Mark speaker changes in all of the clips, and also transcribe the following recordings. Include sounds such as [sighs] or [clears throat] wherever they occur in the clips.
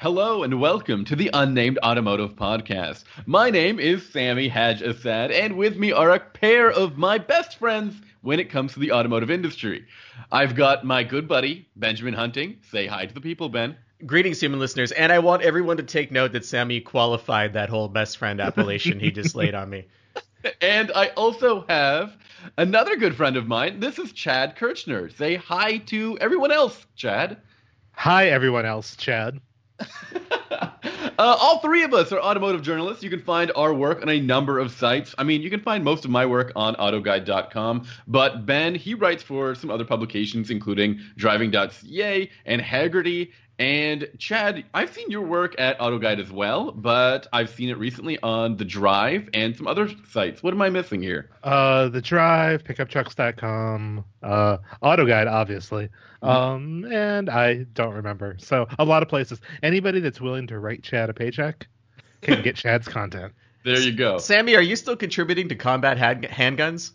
Speaker 1: Hello and welcome to the Unnamed Automotive Podcast. My name is Sammy Haj Assad, and with me are a pair of my best friends when it comes to the automotive industry. I've got my good buddy, Benjamin Hunting. Say hi to the people, Ben.
Speaker 2: Greetings, human listeners, and I want everyone to take note that Sammy qualified that whole best friend [laughs] appellation he just laid on me.
Speaker 1: And I also have another good friend of mine. This is Chad Kirchner. Say hi to everyone else, Chad.
Speaker 3: Hi, everyone else, Chad. [laughs]
Speaker 1: uh, all three of us are automotive journalists. You can find our work on a number of sites. I mean, you can find most of my work on autoguide.com, but Ben, he writes for some other publications, including driving.ca and Hagerty. And Chad, I've seen your work at AutoGuide as well, but I've seen it recently on The Drive and some other sites. What am I missing here?
Speaker 3: Uh, the Drive, PickupTrucks.com, uh, AutoGuide, obviously. Um, and I don't remember. So a lot of places. Anybody that's willing to write Chad a paycheck can get [laughs] Chad's content.
Speaker 1: There you go.
Speaker 2: Sammy, are you still contributing to combat hand- handguns?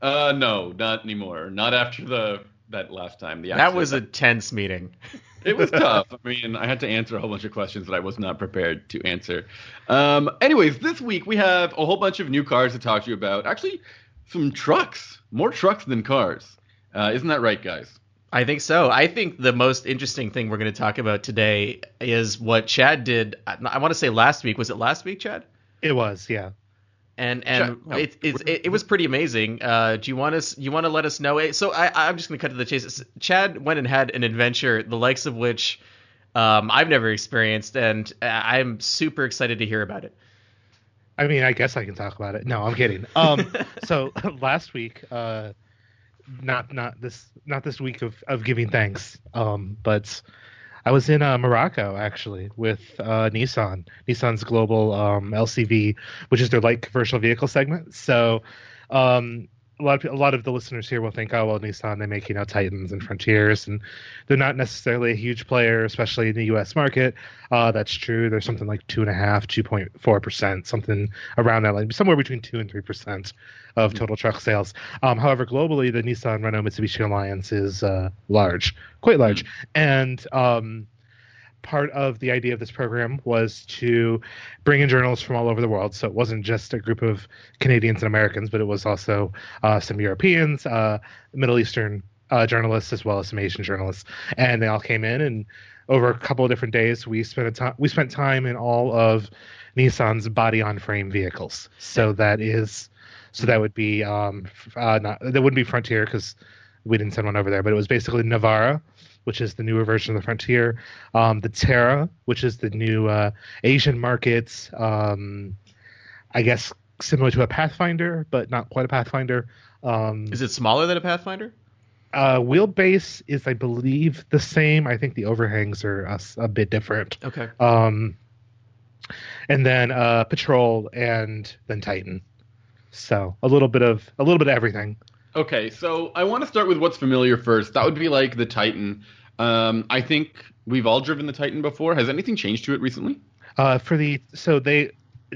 Speaker 1: Uh, no, not anymore. Not after the that last time. The
Speaker 2: That was a tense meeting. [laughs]
Speaker 1: it was tough. I mean, I had to answer a whole bunch of questions that I was not prepared to answer. Um, anyways, this week we have a whole bunch of new cars to talk to you about. Actually, some trucks, more trucks than cars. Uh, isn't that right, guys?
Speaker 2: I think so. I think the most interesting thing we're going to talk about today is what Chad did. I want to say last week. Was it last week, Chad?
Speaker 3: It was, yeah.
Speaker 2: And and it, it, it was pretty amazing. Uh, do you want us? You want to let us know? So I, I'm just going to cut to the chase. Chad went and had an adventure, the likes of which um, I've never experienced, and I'm super excited to hear about it.
Speaker 3: I mean, I guess I can talk about it. No, I'm kidding. Um, [laughs] so [laughs] last week, uh, not not this not this week of, of giving thanks, um, but I was in uh, Morocco actually with uh, Nissan, Nissan's global um, LCV, which is their light commercial vehicle segment. So um, lot of a lot of the listeners here will think, oh well, Nissan they make you know Titans and Frontiers, and they're not necessarily a huge player, especially in the U.S. market. Uh, that's true. There's something like two and a half, two point four percent, something around that, like somewhere between two and three percent of mm-hmm. total truck sales. Um, however, globally, the Nissan Renault Mitsubishi alliance is uh, large, quite large, mm-hmm. and um, part of the idea of this program was to bring in journalists from all over the world. So it wasn't just a group of Canadians and Americans, but it was also uh, some Europeans, uh, Middle Eastern uh, journalists, as well as some Asian journalists, and they all came in. And over a couple of different days, we spent a time we spent time in all of Nissan's body-on-frame vehicles. So that is so that would be um, uh, not that wouldn't be Frontier because we didn't send one over there, but it was basically Navara which is the newer version of the Frontier, um, the Terra, which is the new uh, Asian markets. Um, I guess similar to a Pathfinder, but not quite a Pathfinder. Um,
Speaker 2: is it smaller than a Pathfinder?
Speaker 3: Uh, wheelbase is, I believe, the same. I think the overhangs are a, a bit different.
Speaker 2: Okay.
Speaker 3: Um, and then uh, Patrol, and then Titan. So a little bit of a little bit of everything.
Speaker 1: Okay, so I want to start with what's familiar first. That would be like the Titan. Um, I think we've all driven the Titan before. Has anything changed to it recently?
Speaker 3: Uh, for the so they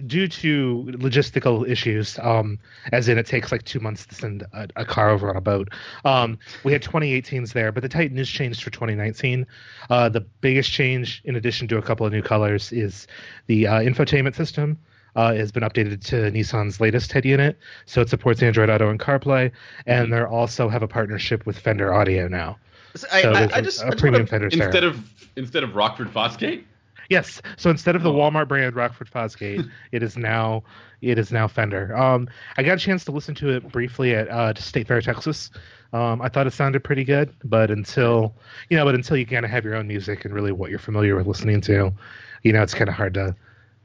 Speaker 3: due to logistical issues, um, as in it takes like two months to send a, a car over on a boat. Um, we had 2018s there, but the Titan is changed for 2019. Uh, the biggest change, in addition to a couple of new colors, is the uh, infotainment system uh, has been updated to Nissan's latest head unit, so it supports Android Auto and CarPlay, and they also have a partnership with Fender Audio now.
Speaker 2: So I, I, I just
Speaker 3: a, a premium Fender
Speaker 1: instead of instead of Rockford Fosgate.
Speaker 3: Yes. So instead of the oh. Walmart brand Rockford Fosgate, [laughs] it is now it is now Fender. Um, I got a chance to listen to it briefly at uh, State Fair, Texas. Um, I thought it sounded pretty good, but until you know, but until you kind of have your own music and really what you're familiar with listening to, you know, it's kind of hard to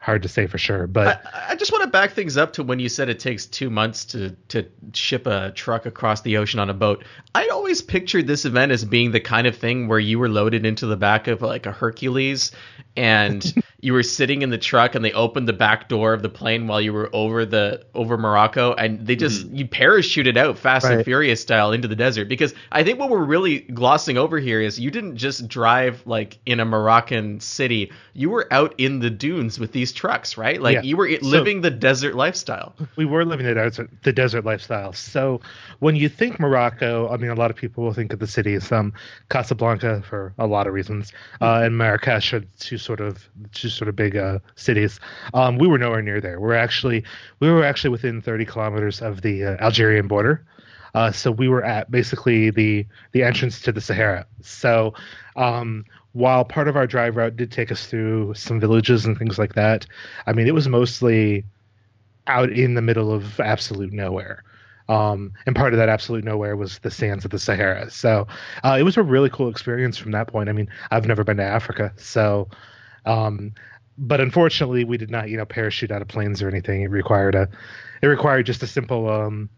Speaker 3: hard to say for sure. But
Speaker 2: I, I, just want to back things up to when you said it takes two months to to ship a truck across the ocean on a boat. I'd always pictured this event as being the kind of thing where you were loaded into the back of like a Hercules, and [laughs] you were sitting in the truck and they opened the back door of the plane while you were over the over Morocco and they just mm-hmm. you parachuted out Fast right. and Furious style into the desert because I think what we're really glossing over here is you didn't just drive like in a Moroccan city you were out in the dunes with these trucks right like yeah. you were living so, the desert lifestyle
Speaker 3: we were living the desert the desert lifestyle so when you think Morocco I mean a lot of people will think of the city as um Casablanca for a lot of reasons uh, and Marrakesh to sort of two sort of big uh, cities. Um, we were nowhere near there. We're actually we were actually within 30 kilometers of the uh, Algerian border. Uh, so we were at basically the the entrance to the Sahara. So um, while part of our drive route did take us through some villages and things like that, I mean it was mostly out in the middle of absolute nowhere. Um, and part of that absolute nowhere was the sands of the Sahara. So uh, it was a really cool experience from that point. I mean, I've never been to Africa, so um, but unfortunately, we did not, you know, parachute out of planes or anything. It required a, it required just a simple um,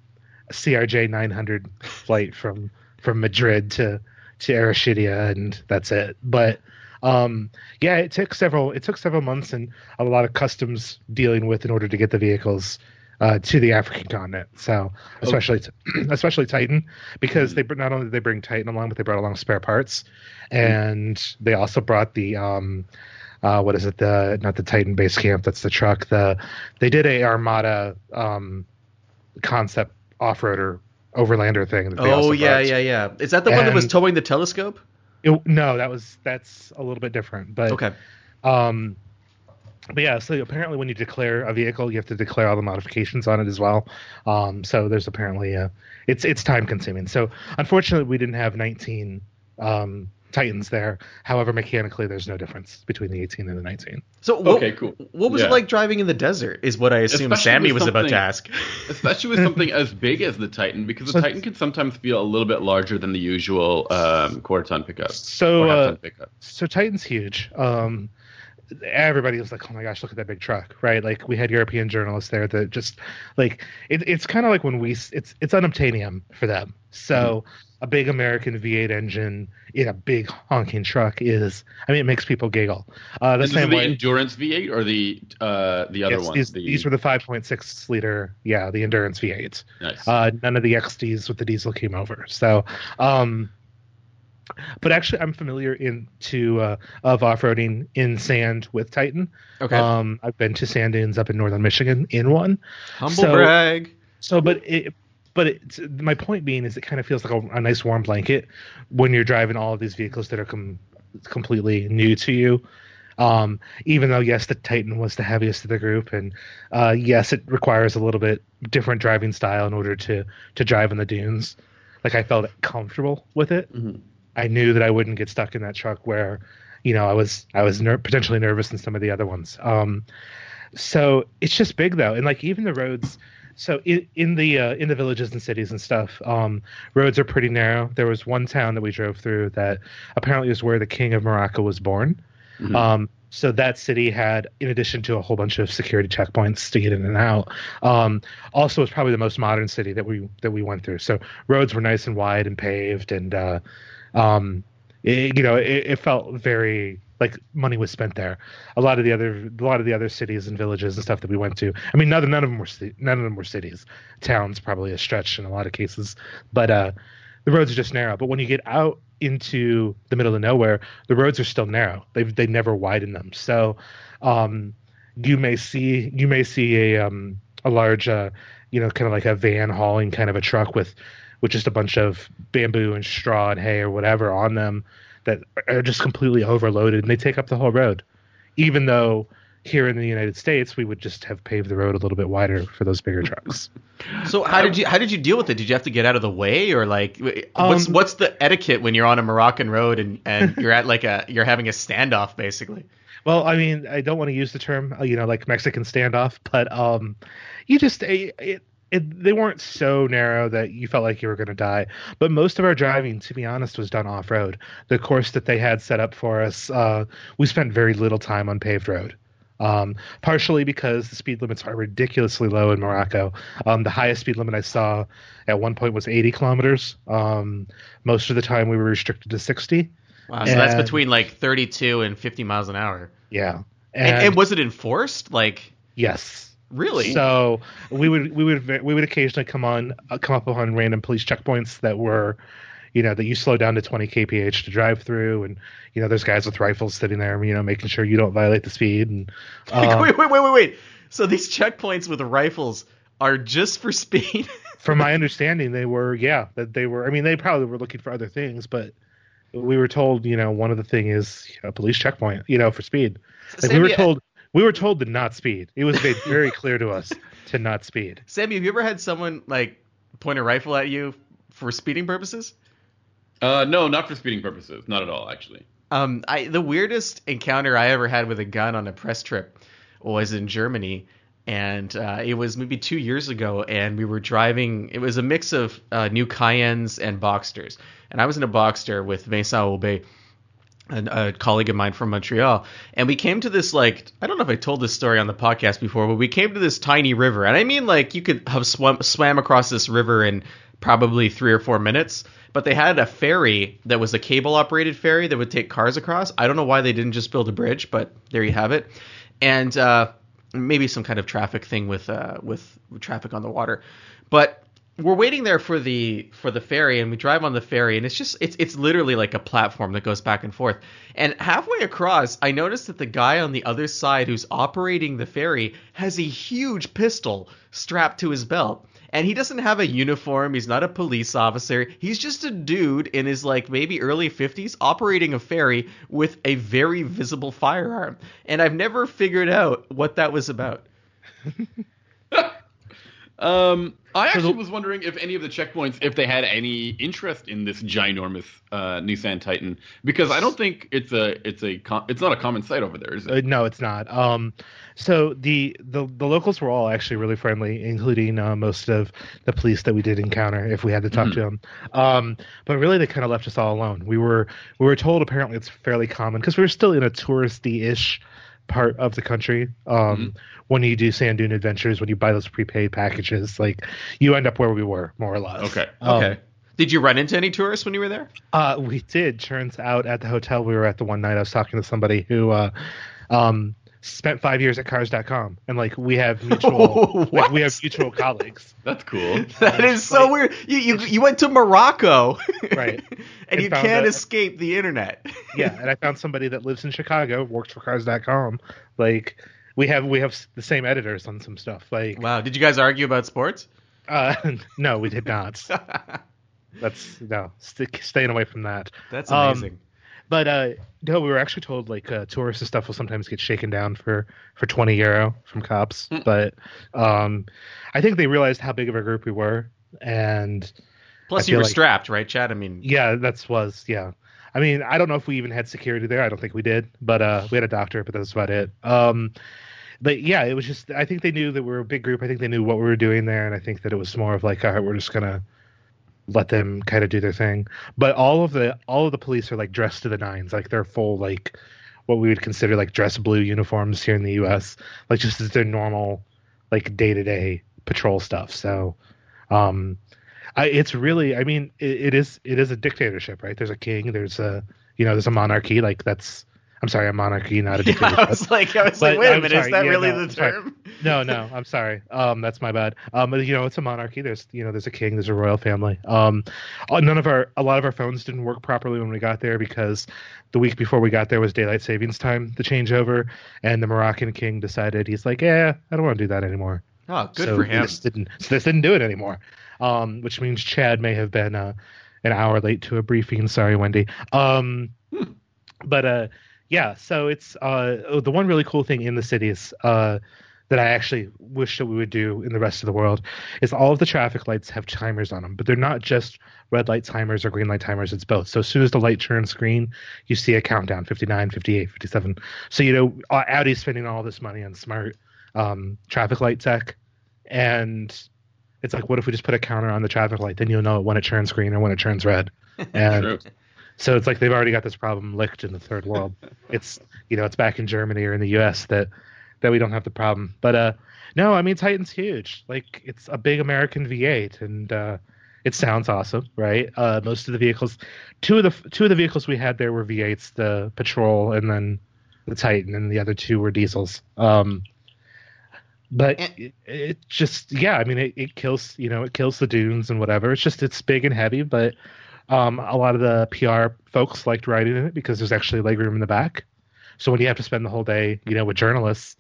Speaker 3: CRJ 900 flight from from Madrid to to Errachidia, and that's it. But um, yeah, it took several it took several months and a lot of customs dealing with in order to get the vehicles uh, to the African continent. So especially okay. [clears throat] especially Titan because mm-hmm. they not only did they bring Titan along, but they brought along spare parts, and they also brought the um, uh, what is it? The not the Titan base camp. That's the truck. The they did a Armada um, concept off roader overlander thing.
Speaker 2: oh yeah, brought. yeah, yeah. Is that the and one that was towing the telescope?
Speaker 3: It, no, that was that's a little bit different. But
Speaker 2: okay.
Speaker 3: Um, but yeah, so apparently when you declare a vehicle, you have to declare all the modifications on it as well. Um, so there's apparently a, it's it's time consuming. So unfortunately, we didn't have 19 um, Titans there. However, mechanically, there's no difference between the 18 and the 19.
Speaker 2: So what, okay, cool. What was yeah. it like driving in the desert? Is what I assume especially Sammy was about to ask. [laughs]
Speaker 1: especially with something as big as the Titan, because the so, Titan can sometimes feel a little bit larger than the usual um, quarter ton pickup.
Speaker 3: So uh, pickup. so Titan's huge. Um, everybody was like, "Oh my gosh, look at that big truck!" Right? Like we had European journalists there that just like it, it's kind of like when we it's it's unobtainium for them. So mm-hmm a big American V8 engine in a big honking truck is. I mean, it makes people giggle.
Speaker 1: Uh, the same the way, endurance V8 or the uh, the other
Speaker 3: yes,
Speaker 1: ones.
Speaker 3: These,
Speaker 1: the...
Speaker 3: these were the 5.6 liter. Yeah, the endurance V8s. Nice. Uh, none of the XDs with the diesel came over. So. Um, but actually, I'm familiar into uh, of off roading in sand with Titan.
Speaker 2: Okay.
Speaker 3: Um, I've been to sand dunes up in northern Michigan in one.
Speaker 2: Humble so, brag.
Speaker 3: So, but it, but it's, my point being is it kind of feels like a, a, nice warm blanket when you're driving all of these vehicles that are com- completely new to you. Um, even though yes, the Titan was the heaviest of the group, and uh, yes, it requires a little bit different driving style in order to to drive in the dunes. Like I felt comfortable with it. Mm-hmm. I knew that I wouldn't get stuck in that truck where, you know, I was I was ner- potentially nervous in some of the other ones. Um, so it's just big though, and like even the roads so in, in the uh, in the villages and cities and stuff, um, roads are pretty narrow. There was one town that we drove through that apparently is where the king of Morocco was born. Mm-hmm. Um, so that city had, in addition to a whole bunch of security checkpoints to get in and out, um, also was probably the most modern city that we that we went through. So roads were nice and wide and paved, and uh, um, it, you know it, it felt very like money was spent there. A lot of the other a lot of the other cities and villages and stuff that we went to. I mean, none none of them were none of them were cities. Towns probably a stretch in a lot of cases, but uh, the roads are just narrow. But when you get out into the middle of nowhere, the roads are still narrow. They they never widen them. So um, you may see you may see a um, a large uh, you know kind of like a van hauling kind of a truck with with just a bunch of bamboo and straw and hay or whatever on them that are just completely overloaded and they take up the whole road. Even though here in the United States we would just have paved the road a little bit wider for those bigger trucks. [laughs]
Speaker 2: So how did you how did you deal with it? Did you have to get out of the way or like what's um, what's the etiquette when you're on a Moroccan road and, and you're at like a you're having a standoff basically?
Speaker 3: Well, I mean, I don't want to use the term, you know, like Mexican standoff, but um, you just it, it, they weren't so narrow that you felt like you were going to die. But most of our driving, to be honest, was done off road. The course that they had set up for us, uh, we spent very little time on paved road. Um, partially because the speed limits are ridiculously low in Morocco. Um, the highest speed limit I saw at one point was 80 kilometers. Um, most of the time we were restricted to 60.
Speaker 2: Wow, so and, that's between like 32 and 50 miles an hour.
Speaker 3: Yeah
Speaker 2: And, and, and was it enforced? Like
Speaker 3: yes.
Speaker 2: Really?
Speaker 3: So we would we would we would occasionally come on uh, come up on random police checkpoints that were, you know, that you slow down to 20 kph to drive through, and you know, there's guys with rifles sitting there, you know, making sure you don't violate the speed. And [laughs]
Speaker 2: um, wait, wait, wait, wait, wait. So these checkpoints with rifles are just for [laughs] speed.
Speaker 3: from my understanding, they were yeah that they were. I mean, they probably were looking for other things, but we were told, you know, one of the thing is a police checkpoint, you know, for speed. Like we were told we were told to not speed. It was made very [laughs] clear to us to not speed.
Speaker 2: Sammy, have you ever had someone like point a rifle at you for speeding purposes?
Speaker 1: Uh, no, not for speeding purposes. Not at all, actually.
Speaker 2: Um, I the weirdest encounter I ever had with a gun on a press trip was in Germany, and uh, it was maybe two years ago, and we were driving. It was a mix of uh, new Cayennes and Boxsters, and I was in a Boxster with Vincent Aubé a, a, colleague of mine from Montreal, and we came to this like I don't know if I told this story on the podcast before, but we came to this tiny river, and I mean like you could have swam swam across this river in probably three or four minutes. But they had a ferry that was a cable operated ferry that would take cars across. I don't know why they didn't just build a bridge, but there you have it. And uh, maybe some kind of traffic thing with uh, with traffic on the water. But we're waiting there for the for the ferry and we drive on the ferry and it's just it's it's literally like a platform that goes back and forth. And halfway across i noticed that the guy on the other side who's operating the ferry has a huge pistol strapped to his belt. And he doesn't have a uniform he's not a police officer he's just a dude in his like maybe early 50s operating a ferry with a very visible firearm. And i've never figured out what that was about [laughs]
Speaker 1: Um, I actually was wondering if any of the checkpoints, if they had any interest in this ginormous uh, Nissan Titan, because I don't think it's a it's a com- it's not a common sight over there, is it?
Speaker 3: Uh, no, it's not. Um, so the, the the locals were all actually really friendly, including uh, most of the police that we did encounter if we had to talk mm-hmm. to them. Um, but really, they kind of left us all alone. We were we were told apparently it's fairly common because we were still in a touristy ish part of the country. Um, mm-hmm. When you do sand dune adventures, when you buy those prepaid packages, like you end up where we were, more or less.
Speaker 1: Okay.
Speaker 2: Um, okay. Did you run into any tourists when you were there?
Speaker 3: Uh, we did. Turns out at the hotel we were at the one night, I was talking to somebody who, uh, um, spent five years at cars.com and like we have [laughs] mutual like, we have mutual colleagues.
Speaker 1: That's cool.
Speaker 2: That is so like, weird. You, you you went to morocco. [laughs]
Speaker 3: Right.
Speaker 2: And, and you can't a, escape the internet. [laughs]
Speaker 3: Yeah and i found somebody that lives in chicago works for cars.com like we have we have the same editors on some stuff like
Speaker 2: wow. Did you guys argue about sports?
Speaker 3: Uh no we did not. That's no. St- staying away from that.
Speaker 2: That's amazing. um,
Speaker 3: but uh, no, we were actually told like uh, tourists and stuff will sometimes get shaken down for for 20 euro from cops. Mm. But um, I think they realized how big of a group we were, and
Speaker 2: plus you were like, strapped, right, Chad? I mean,
Speaker 3: yeah, that's was yeah. I mean, I don't know if we even had security there. I don't think we did, but uh, we had a doctor, but that's about it. Um, but yeah, it was just. I think they knew that we were a big group. I think they knew what we were doing there, and I think that it was more of like, all right, we're just gonna let them kind of do their thing. But all of the all of the police are like dressed to the nines, like they're full like what we would consider like dress blue uniforms here in the U.S. Like just as their normal like day to day patrol stuff. So, um, I, it's really, I mean, it, it is it is a dictatorship, right? There's a king, there's a you know, there's a monarchy. Like that's I'm sorry, a monarchy, not a dictatorship. [laughs]
Speaker 2: Yeah, I was like, I was but, like, wait a minute, sorry, is that yeah, really no, the term?
Speaker 3: No, no, I'm sorry. Um, that's my bad. Um, but, you know, it's a monarchy. There's, you know, there's a king, there's a royal family. Um, uh, none of our, a lot of our phones didn't work properly when we got there because the week before we got there was daylight savings time, the changeover, and the Moroccan king decided he's like, yeah, I don't want to do that anymore.
Speaker 2: Oh, good so for him.
Speaker 3: This didn't, so this didn't do it anymore. Um, which means Chad may have been uh, an hour late to a briefing. Sorry, Wendy. Um, hmm. but uh yeah, so it's uh, oh, the one really cool thing in the cities uh, that I actually wish that we would do in the rest of the world is all of the traffic lights have timers on them, but they're not just red light timers or green light timers. It's both. So as soon as the light turns green, you see a countdown 59, 58, 57. So, you know, uh, Audi's spending all this money on smart um, traffic light tech. And it's like, what if we just put a counter on the traffic light? Then you'll know when it turns green or when it turns red. [laughs] And so it's like they've already got this problem licked in the third world. [laughs] it's you know it's back in Germany or in the U.S. that that we don't have the problem. But uh, no, I mean Titan's huge. Like it's a big American V8, and uh, it sounds awesome, right? Uh, most of the vehicles, two of the two of the vehicles we had there were V8s, the Patrol and then the Titan, and the other two were diesels. Um, but it, it, just yeah, I mean it, it kills you know it kills the dunes and whatever. It's just it's big and heavy, but um, a lot of the PR folks liked riding in it because there's actually legroom in the back. So when you have to spend the whole day, you know, with journalists,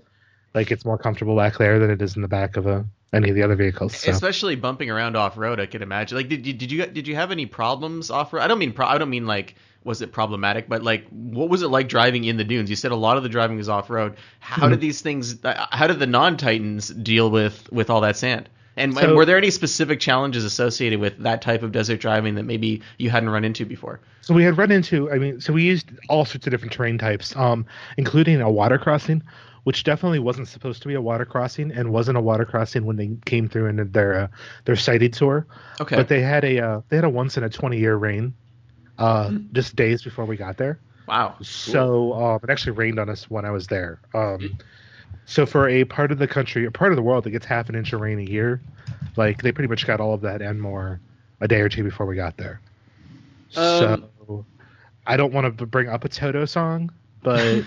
Speaker 3: like it's more comfortable back there than it is in the back of a any of the other vehicles. So.
Speaker 2: Especially bumping around off road, I can imagine. Like, did you did you did you have any problems off road? I don't mean pro- I don't mean like was it problematic, but like what was it like driving in the dunes? You said a lot of the driving is off road. How mm-hmm. did these things? How did the non Titans deal with with all that sand? And, so, and, were there any specific challenges associated with that type of desert driving that maybe you hadn't run into before?
Speaker 3: So we had run into, I mean, so we used all sorts of different terrain types, um, including a water crossing, which definitely wasn't supposed to be a water crossing and wasn't a water crossing when they came through in their uh, their sighted tour.
Speaker 2: Okay.
Speaker 3: But they had a uh, they had a once in a twenty year rain, uh, mm-hmm. just days before we got there.
Speaker 2: Wow.
Speaker 3: So um, it actually rained on us when I was there. Um, so for a part of the country, a part of the world that gets half an inch of rain a year, like they pretty much got all of that and more a day or two before we got there. Um, so I don't want to bring up a Toto song, but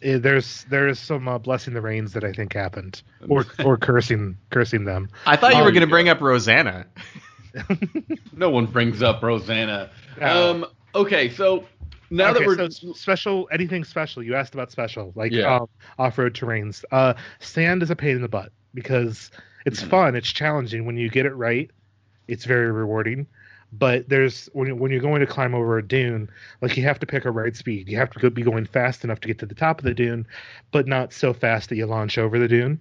Speaker 3: it, [laughs] there's there's some uh, blessing the rains that I think happened, or [laughs] or cursing cursing them.
Speaker 2: I thought you were going to bring up Rosanna. [laughs]
Speaker 1: no one brings up Rosanna. Um, okay, so now okay, that we're
Speaker 3: so special, anything special? You asked about special, like yeah. um, off-road terrains. Uh, sand is a pain in the butt because it's mm-hmm. fun, it's challenging. When you get it right, it's very rewarding but there's when when you're going to climb over a dune, like you have to pick a right speed. You have to be going fast enough to get to the top of the dune, but not so fast that you launch over the dune.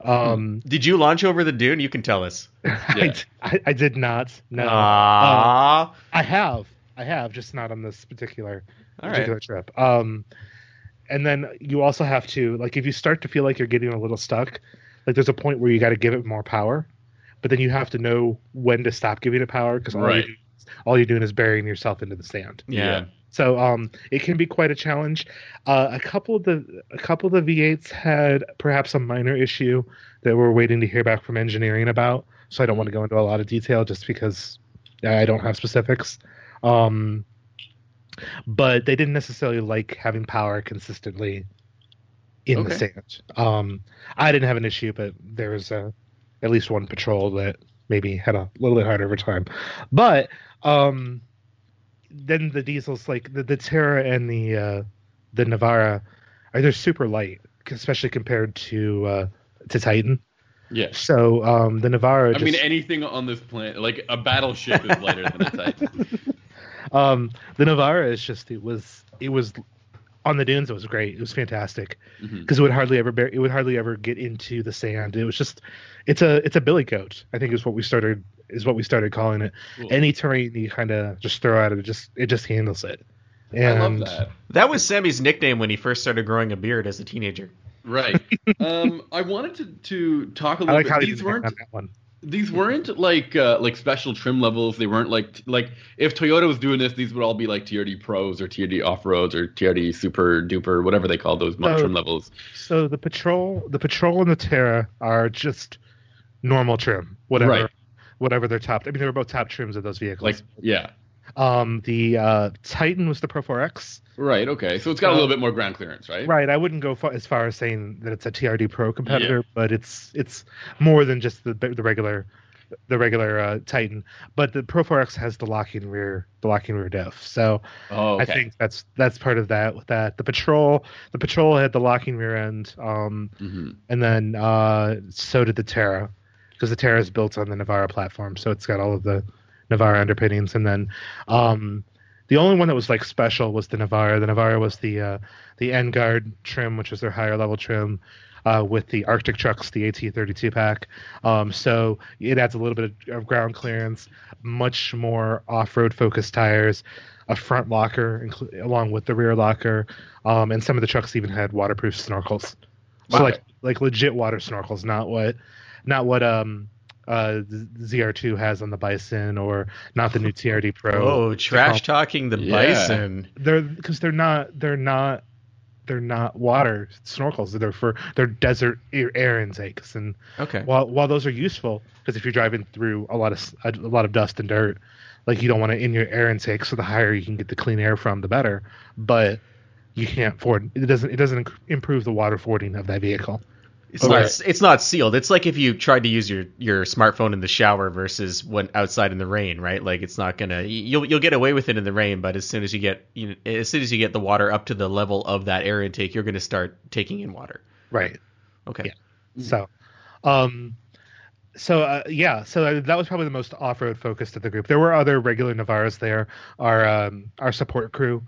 Speaker 3: Um,
Speaker 2: hmm. did you launch over the dune? You can tell us. [laughs]
Speaker 3: Yeah. I, I, did not. No.
Speaker 2: Uh,
Speaker 3: I have. I have, just not on this particular All particular right. trip. Um, and then you also have to like if you start to feel like you're getting a little stuck, like there's a point where you got to give it more power but then you have to know when to stop giving it power because all, right. you all you're doing is burying yourself into the sand.
Speaker 2: Yeah.
Speaker 3: So um, it can be quite a challenge. Uh, a couple of the a couple of the V8s had perhaps a minor issue that we're waiting to hear back from engineering about. So I don't want to go into a lot of detail just because I don't have specifics. Um, but they didn't necessarily like having power consistently in okay. the sand. Um, I didn't have an issue, but there was a at least one patrol that maybe had a little bit harder of a time. But um, then the diesels, like the, the Terra and the uh, the Navara, are they're super light, especially compared to uh, to Titan.
Speaker 1: Yeah.
Speaker 3: So um, the Navara.
Speaker 1: I mean, anything on this planet, like a battleship, is lighter than a Titan. [laughs]
Speaker 3: um, the Navara is just it was it was on the dunes. It was great. It was fantastic because mm-hmm. it would hardly ever bear, it would hardly ever get into the sand. It was just it's a it's a billy goat. I think is what we started is what we started calling it. Cool. Any terrain you kind of just throw at it, it just it just handles it.
Speaker 1: And I love that.
Speaker 2: That was Sammy's nickname when he first started growing a beard as a teenager.
Speaker 1: Right. [laughs] um, I wanted to, to talk a little
Speaker 3: like
Speaker 1: bit. These weren't that one. These weren't like uh, like special trim levels. They weren't like like if Toyota was doing this, these would all be like TRD Pros or TRD Off Roads or TRD Super Duper, whatever they call those so, trim levels.
Speaker 3: So the patrol, the patrol and the Terra are just normal trim, whatever, right. whatever they're top. I mean, they were both top trims of those vehicles.
Speaker 1: Like, yeah.
Speaker 3: Um, the uh, Titan was the Pro 4X.
Speaker 1: Right. Okay. So it's got a little bit more ground clearance, right?
Speaker 3: Right. I wouldn't go far, as far as saying that it's a TRD Pro competitor, yeah. but it's it's more than just the the regular the regular uh, Titan. But the Pro 4X has the locking rear the locking rear diff. So
Speaker 1: oh, okay.
Speaker 3: I think that's that's part of that. With that, the Patrol the Patrol had the locking rear end, um, mm-hmm. and then uh, so did the Terra because the Terra is built on the Navara platform, so it's got all of the Navara underpinnings. And then um, the only one that was like special was the Navara. The Navara was the uh, the N Guard trim, which is their higher level trim. Uh, with the Arctic trucks, the AT32 pack. Um, so it adds a little bit of, ground clearance, much more off-road focused tires, a front locker along with the rear locker, um, and some of the trucks even had waterproof snorkels. Wow. So like like legit water snorkels, not what not what um uh ZR2 has on the Bison or not the new [laughs] TRD Pro.
Speaker 2: Oh, trash talking the yeah. Bison.
Speaker 3: They're because they're not they're not they're not water snorkels. They're for they're desert air intakes and
Speaker 2: okay.
Speaker 3: While while those are useful because if you're driving through a lot of a, a lot of dust and dirt, like you don't want to in your air intake, so the higher you can get the clean air from, the better. But you can't afford It doesn't it doesn't improve the water fording of that vehicle.
Speaker 2: It's not it's not sealed. It's like if you tried to use your, your smartphone in the shower versus when outside in the rain, right? Like it's not gonna you'll you'll get away with it in the rain, but as soon as you get you know, as soon as you get the water up to the level of that air intake, you're gonna start taking in water.
Speaker 3: Right.
Speaker 2: Okay.
Speaker 3: Yeah. So, um, so uh, yeah, so that was probably the most off-road focused of the group. There were other regular Navaras there. Our um, our support crew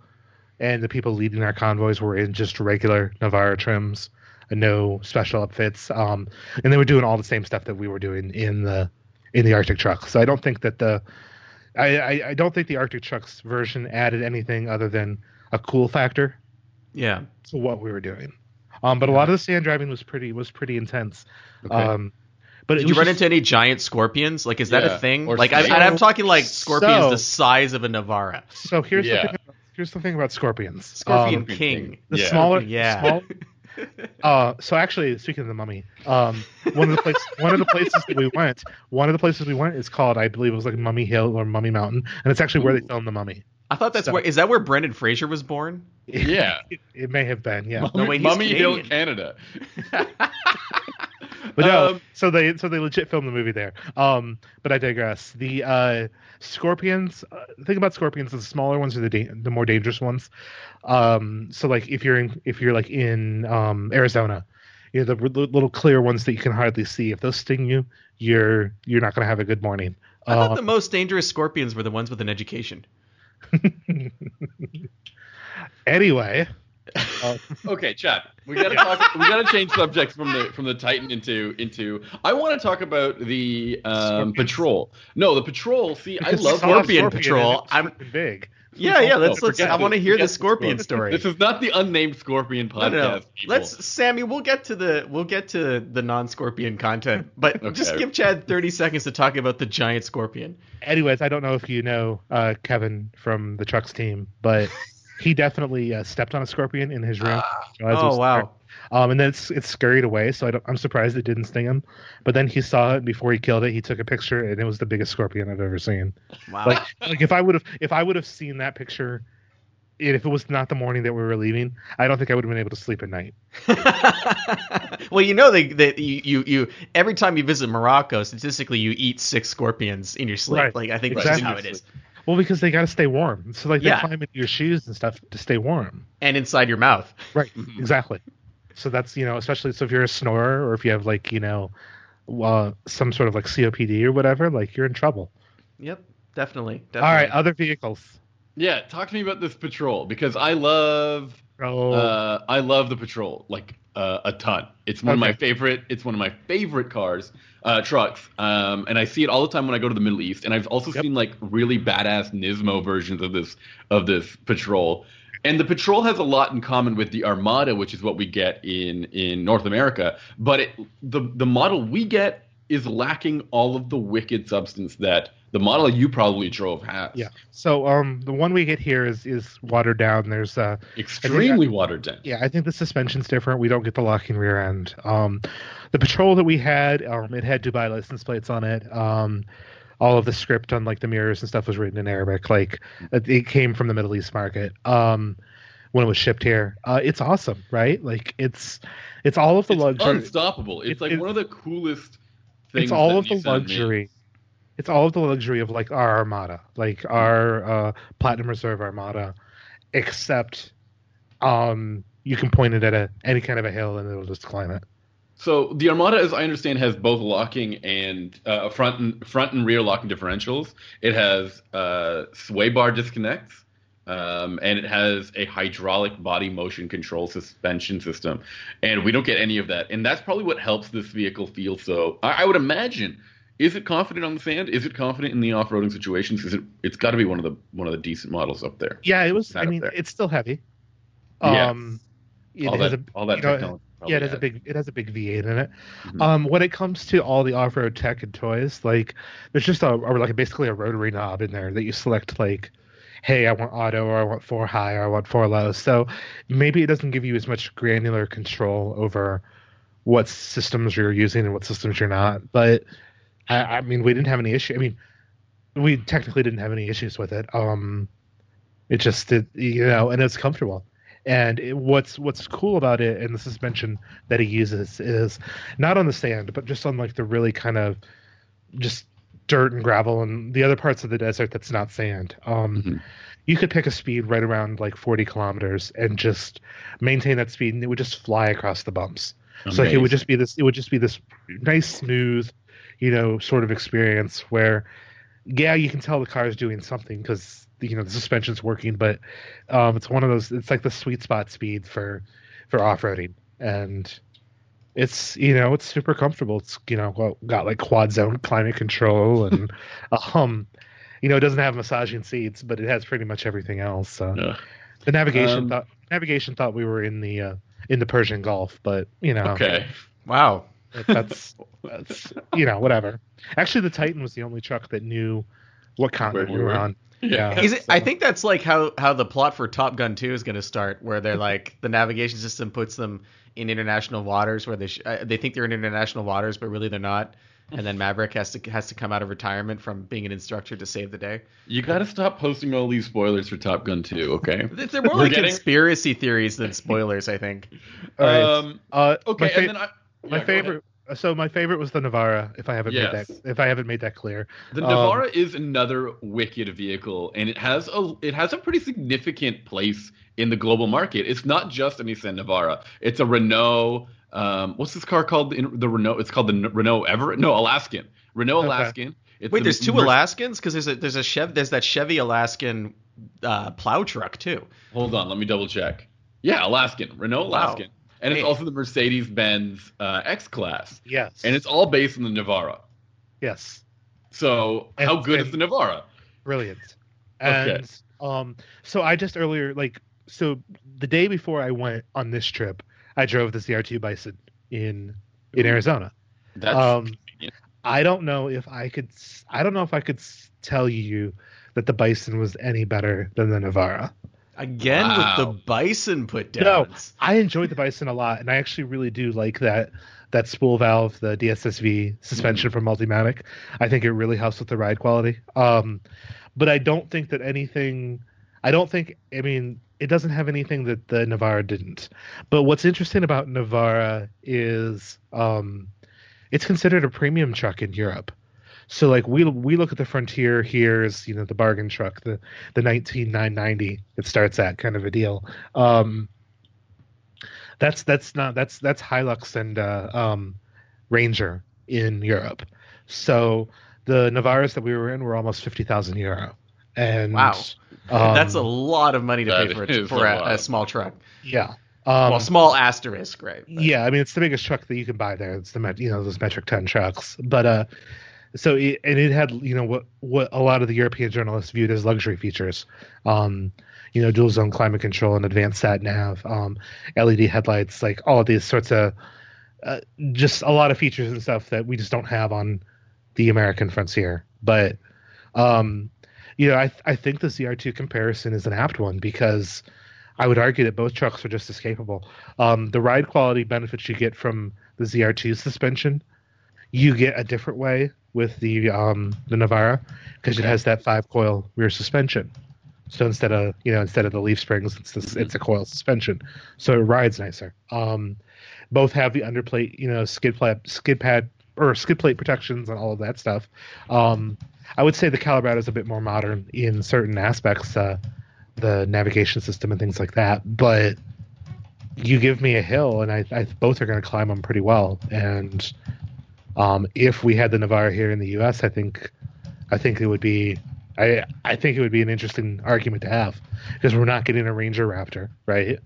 Speaker 3: and the people leading our convoys were in just regular Navara trims no special outfits. Um, and they were doing all the same stuff that we were doing in the in the Arctic truck. So I don't think that the I, I, I don't think the Arctic trucks version added anything other than a cool factor.
Speaker 2: Yeah.
Speaker 3: To what we were doing. Um, but a lot of the sand driving was pretty was pretty intense. Okay. Um,
Speaker 2: but did you run just, into any giant scorpions? Like, is that yeah. a thing? Or like, I, am talking like scorpions so, the size of a Navara.
Speaker 3: So here's yeah. the thing. Here's the thing about scorpions.
Speaker 2: Scorpion um, King.
Speaker 3: The yeah. smaller, yeah. Small, [laughs] [laughs] uh, so actually, speaking of the mummy, um, one of the places, one of the places that we went, one of the places we went is called, I believe, it was like Mummy Hill or Mummy Mountain, and it's actually Ooh. where they filmed the Mummy.
Speaker 2: I thought that's so, where is that where Brendan Fraser was born? [laughs]
Speaker 1: Yeah,
Speaker 3: it, it may have been. Yeah,
Speaker 1: Mummy, no, wait, Mummy Hill, Canada. [laughs]
Speaker 3: but no, um, so they so they legit filmed the movie there. Um, but I digress. The uh, scorpions. Uh, the thing about scorpions, the smaller ones are the da- the more dangerous ones. Um, so like if you're in if you're like in um, Arizona, you know the r- little clear ones that you can hardly see. If those sting you, you're you're not going to have a good morning.
Speaker 2: I thought uh, the most dangerous scorpions were the ones with an education. [laughs]
Speaker 3: anyway,
Speaker 1: uh, okay, Chad, we gotta talk. We gotta change subjects from the from the Titan into into. I want to talk about the um, patrol. No, the patrol. See, I love
Speaker 2: Scorpion, Patrol.
Speaker 3: I'm big.
Speaker 2: Yeah, yeah. Let's let's. I want to hear the scorpion story.
Speaker 1: This is not the unnamed scorpion podcast. No, no.
Speaker 2: Let's, Sammy. We'll get to the we'll get to the non-scorpion content, but okay. just give Chad thirty seconds to talk about the giant scorpion.
Speaker 3: Anyways, I don't know if you know uh, Kevin from the trucks team, but he definitely uh, stepped on a scorpion in his room.
Speaker 2: Ah. oh wow!
Speaker 3: Um, and then it's it's scurried away. So I am surprised it didn't sting him. But then he saw it before he killed it. He took a picture, and it was the biggest scorpion I've ever seen. Wow! Like like if I would have if I would have seen that picture. If it was not the morning that we were leaving, I don't think I would have been able to sleep at night. [laughs]
Speaker 2: well, you know that that you, you, you every time you visit Morocco, statistically you eat six scorpions in your sleep. Right. Like I think exactly. that's how it is.
Speaker 3: Well, because they got to stay warm. So like they climb into your shoes and stuff to stay warm.
Speaker 2: And inside your mouth.
Speaker 3: Right. [laughs] exactly. So that's you know, especially so if you're a snorer or if you have like you know, uh, some sort of like COPD or whatever, like you're in trouble.
Speaker 2: Yep. Definitely.
Speaker 3: Definitely. All right. Other vehicles.
Speaker 1: Yeah. Talk to me about this patrol because I love. Oh. Uh, I love the patrol like uh, a ton. It's one okay. of my favorite. It's one of my favorite cars uh, trucks, um, and I see it all the time when I go to the Middle East. And I've also yep. seen like really badass Nismo versions of this of this patrol. And the patrol has a lot in common with the Armada, which is what we get in in North America. But it, the the model we get is lacking all of the wicked substance that the model you probably drove has.
Speaker 3: Yeah. So um, the one we get here is is watered down. There's uh
Speaker 1: extremely watered down.
Speaker 3: Yeah, I think the suspension's different. We don't get the locking rear end. Um, the patrol that we had, um, it had Dubai license plates on it. Um, all of the script on like the mirrors and stuff was written in Arabic. Like it came from the Middle East market. Um, when it was shipped here, uh, it's awesome, right? Like it's it's all of the
Speaker 1: it's
Speaker 3: luxury.
Speaker 1: Unstoppable. It's it, like it, one of the coolest.
Speaker 3: It's all of the luxury. It's all of the luxury of like our Armada, like our uh, Platinum Reserve Armada, except um, you can point it at a, any kind of a hill and it'll just climb it.
Speaker 1: So the Armada, as I understand, has both locking and uh, front and front and rear locking differentials. It has uh, sway bar disconnects, um, and it has a hydraulic body motion control suspension system. And we don't get any of that, and that's probably what helps this vehicle feel so. I, I would imagine. Is it confident on the sand? Is it confident in the off-roading situations? Is it? It's got to be one of the one of the decent models up there.
Speaker 3: Yeah, it was. I mean, it's still heavy.
Speaker 1: Um, yeah. all that, a, all that technology.
Speaker 3: Know, yeah, it has a big it has a big V8 in it. Mm-hmm. Um, when it comes to all the off road tech and toys, like there's just a or like basically a rotary knob in there that you select like, hey, I want auto or I want four high or I want four low. So maybe it doesn't give you as much granular control over what systems you're using and what systems you're not. But I, I mean, we didn't have any issue. I mean, we technically didn't have any issues with it. Um, it just did, you know, and it's comfortable. And it, what's what's cool about it, and the suspension that he uses is not on the sand, but just on like the really kind of just dirt and gravel and the other parts of the desert that's not sand. Um, mm-hmm. You could pick a speed right around like 40 kilometers and just maintain that speed, and it would just fly across the bumps. Amazing. So like, it would just be this. It would just be this nice, smooth, you know, sort of experience where, yeah, you can tell the car is doing something because you know the suspension's working, but um, it's one of those. It's like the sweet spot speed for for off roading, and it's you know it's super comfortable. It's you know got like quad zone climate control [laughs] and um, you know it doesn't have massaging seats, but it has pretty much everything else. So yeah. the navigation um, thought navigation thought we were in the uh, in the Persian Gulf, but you know
Speaker 1: okay,
Speaker 2: wow,
Speaker 3: that's that's you know whatever. Actually, the Titan was the only truck that knew what continent we were on.
Speaker 2: Yeah. Is it, so. I think that's like how how the plot for Top Gun 2 is going to start, where they're like the navigation system puts them in international waters where they sh- uh, they think they're in international waters, but really they're not. And then Maverick has to has to come out of retirement from being an instructor to save the day.
Speaker 1: You got to stop posting all these spoilers for Top Gun 2, okay? [laughs]
Speaker 2: They're more like getting... conspiracy theories than spoilers, I think.
Speaker 3: All right. Um, uh, okay, fa- and then I, yeah, my favorite so my favorite was the Navara. If I haven't yes. made that, if I haven't made that clear,
Speaker 1: the Navara um, is another wicked vehicle, and it has a it has a pretty significant place in the global market. It's not just a Nissan Navara. It's a Renault. Um, what's this car called? In, the Renault. It's called the Renault Everett. No, Alaskan. Renault okay. Alaskan.
Speaker 2: It's Wait, there's two Mer- Alaskans because there's a there's a Chev there's that Chevy Alaskan uh, plow truck too.
Speaker 1: Hold on, let me double check. Yeah, Alaskan. Renault Alaskan. Wow and it's also the Mercedes Benz uh, X Class.
Speaker 3: Yes,
Speaker 1: and it's all based on the Navara.
Speaker 3: Yes.
Speaker 1: So and, how good is the Navara?
Speaker 3: Brilliant. And okay. um, so I just earlier like so the day before I went on this trip, I drove the ZR2 Bison in in Arizona. That's um, I don't know if I could. I don't know if I could tell you that the Bison was any better than the Navara.
Speaker 2: Again wow. with the bison put down.
Speaker 3: No, I enjoyed the bison a lot, and I actually really do like that that spool valve, the DSSV suspension mm. from Multimatic. I think it really helps with the ride quality. Um, but I don't think that anything. I don't think. I mean, it doesn't have anything that the Navara didn't. But what's interesting about Navara is um, it's considered a premium truck in Europe. So like we we look at the Frontier here as you know the bargain truck, the the 19990 it starts at kind of a deal. Um, that's that's not that's that's Hilux and uh, um, Ranger in Europe. So the Navaras that we were in were almost fifty thousand euro. And
Speaker 2: wow, um, that's a lot of money to pay for for a, a, a, small truck.
Speaker 3: Yeah.
Speaker 2: Um, well, small asterisk, right?
Speaker 3: But. Yeah, I mean it's the biggest truck that you can buy there. It's the you know those metric ton trucks, but uh, so it, and it had you know what what a lot of the European journalists viewed as luxury features, um, you know dual zone climate control and advanced sat nav, um, LED headlights, like all of these sorts of uh, just a lot of features and stuff that we just don't have on the American Frontier. But um, you know I I think the ZR2 comparison is an apt one because I would argue that both trucks are just as capable. Um, the ride quality benefits you get from the ZR2 suspension, you get a different way with the um, the Navara because okay. it has that five coil rear suspension. So instead of you know instead of the leaf springs, it's this, it's a coil suspension, so it rides nicer. Um, both have the underplate, you know, skid pad, skid pad or skid plate protections and all of that stuff. Um, I would say the Calibrata is a bit more modern in certain aspects, uh, the navigation system and things like that. But you give me a hill, and I, I both are going to climb them pretty well. And um, if we had the Navara here in the U.S., I think, I think it would be, I I think it would be an interesting argument to have because we're not getting a Ranger Raptor, right?